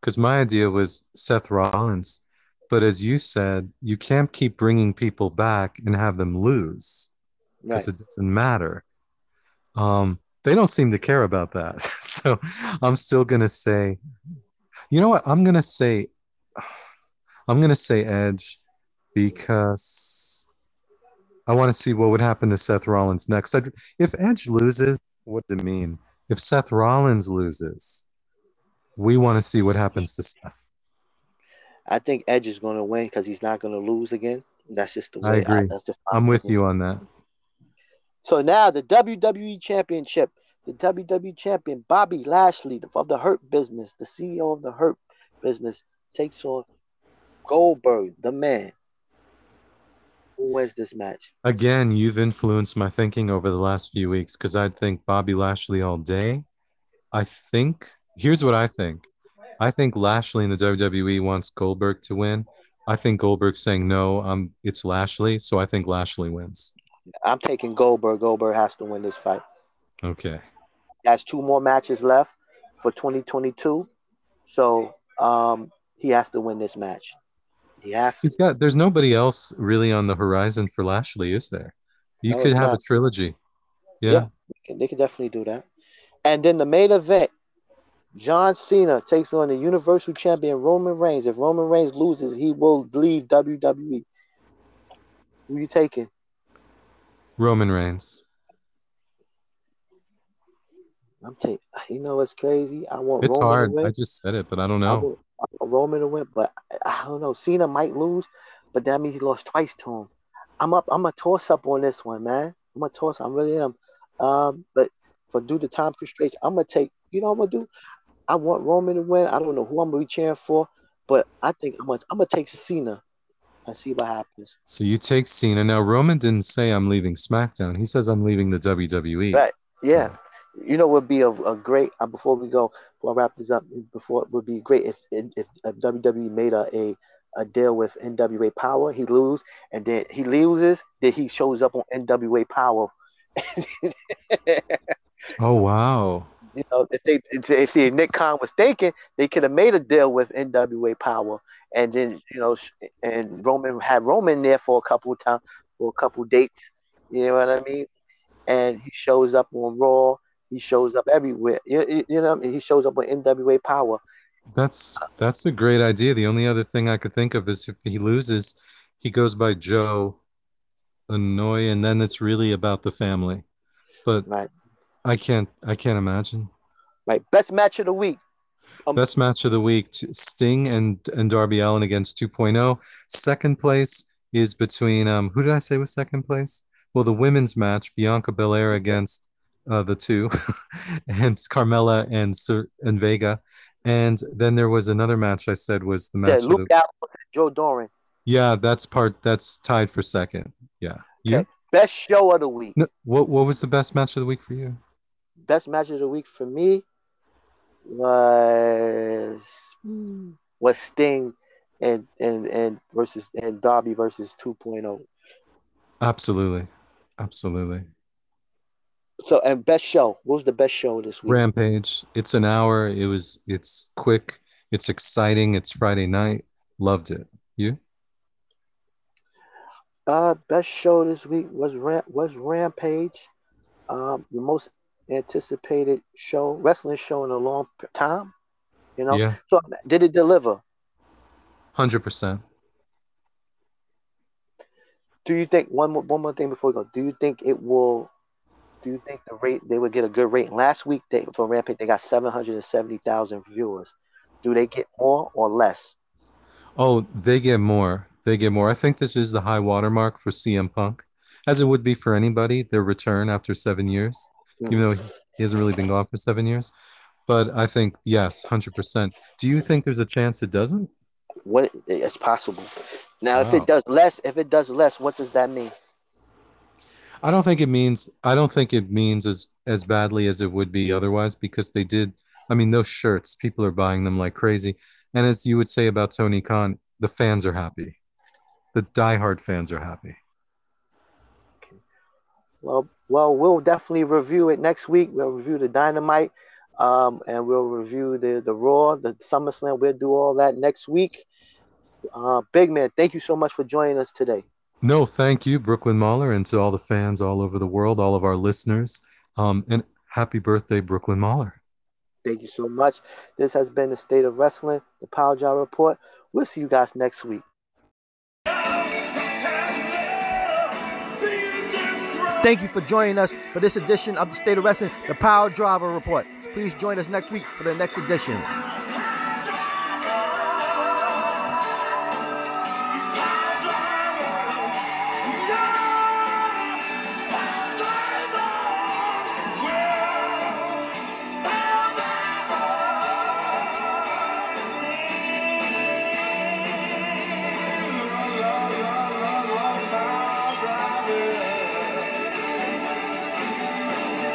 because my idea was Seth Rollins. But as you said, you can't keep bringing people back and have them lose because right. it doesn't matter. Um, they don't seem to care about that. so I'm still going to say, you know what? I'm going to say, I'm going to say Edge because I want to see what would happen to Seth Rollins next. I'd, if Edge loses, what does it mean? If Seth Rollins loses, we want to see what happens to Seth. I think Edge is going to win because he's not going to lose again. That's just the way. I agree. I, that's just I'm with you on that. So now the WWE Championship, the WWE Champion Bobby Lashley of the Hurt Business, the CEO of the Hurt Business, takes on Goldberg, the man. Who wins this match? Again, you've influenced my thinking over the last few weeks because I'd think Bobby Lashley all day. I think here's what I think. I think Lashley in the WWE wants Goldberg to win. I think Goldberg's saying no. Um, it's Lashley, so I think Lashley wins. I'm taking Goldberg. Goldberg has to win this fight. Okay. Has two more matches left for 2022, so um, he has to win this match. Yeah, he's got. There's nobody else really on the horizon for Lashley, is there? You No, could have not. a trilogy. Yeah. Yeah. they could definitely do that. And then the main event, John Cena takes on the Universal Champion Roman Reigns. If Roman Reigns loses, he will leave WWE. Who you taking? Roman Reigns. I'm taking. You know what's crazy? I want It's Roman hard. win. I just said it, but I don't know. I Roman to win, but I, I don't know. Cena might lose, but that means he lost twice to him. I'm up. I'm a toss up on this one, man. I'm a toss. I really am. Um, but for due to time constraints, I'm gonna take. You know I'm gonna do? I want Roman to win. I don't know who I'm gonna be cheering for, but I think I'm gonna. I'm gonna take Cena and see what happens. So you take Cena. Now Roman didn't say I'm leaving SmackDown. He says I'm leaving the WWE. Right. Yeah. You know, would be a, a great. Uh, before we go, before I wrap this up, before it would be great if if, if WWE made a, a a deal with NWA Power. He lose, and then he loses. Then he shows up on NWA Power. Oh wow. you know, if they if, if see Nick Khan was thinking, they could have made a deal with NWA Power, and then you know, and Roman had Roman there for a couple of times, for a couple dates. You know what I mean? And he shows up on Raw. He shows up everywhere. You, you, you know, what I mean? he shows up with NWA Power. That's that's a great idea. The only other thing I could think of is if he loses, he goes by Joe Anoa'i, and then it's really about the family. But Right, I can't I can't imagine. right. Best match of the week. Um, Best match of the week: Sting and and Darby Allin against 2.0. Second place is between um who did I say was second place? Well, the women's match: Bianca Belair against uh, the two, and Carmella and Ser- and Vega. And then there was another match I said was the match. of Luke the, Joe Doering. yeah, that's part. That's tied for second. Yeah. You? Okay. Best show of the week. No, what what was the best match of the week for you? Best match of the week for me was was Sting and and and versus and Darby versus 2.0. Absolutely, absolutely. So and best show. What was the best show this week? Rampage. It's an hour. It was. It's quick. It's exciting. It's Friday night. Loved it. You? Uh, best show this week was Ram- was Rampage. Um, the most anticipated show, wrestling show in a long time. You know. Yeah. So did it deliver? Hundred percent. Do you think one more, one more thing before we go? Do you think it will? Do you think the rate they would get a good rating? Last week they for Rampage they got seven hundred and seventy thousand viewers. Do they get more or less? Oh, they get more. They get more. I think this is the high watermark for CM Punk, as it would be for anybody. Their return after seven years, hmm. even though he hasn't really been gone for seven years. But I think yes, hundred percent. Do you think there's a chance it doesn't? What it's possible. Now, if it does less, if it does less, what does that mean? I don't think it means I don't think it means as as badly as it would be otherwise because they did I mean those shirts people are buying them like crazy and as you would say about Tony Khan the fans are happy the diehard fans are happy Well, well, we'll definitely review it next week. We'll review the Dynamite, um, and we'll review the the Raw, the SummerSlam. We'll do all that next week. Uh, Big man, thank you so much for joining us today. No thank you Brooklyn Mahler and to all the fans all over the world all of our listeners um and happy birthday Brooklyn Mahler Thank you so much. This has been the State of Wrestling, the Power Jar Report. We'll see you guys next week. Thank you for joining us for this edition of the State of Wrestling, the Power Driver Report. Please join us next week for the next edition.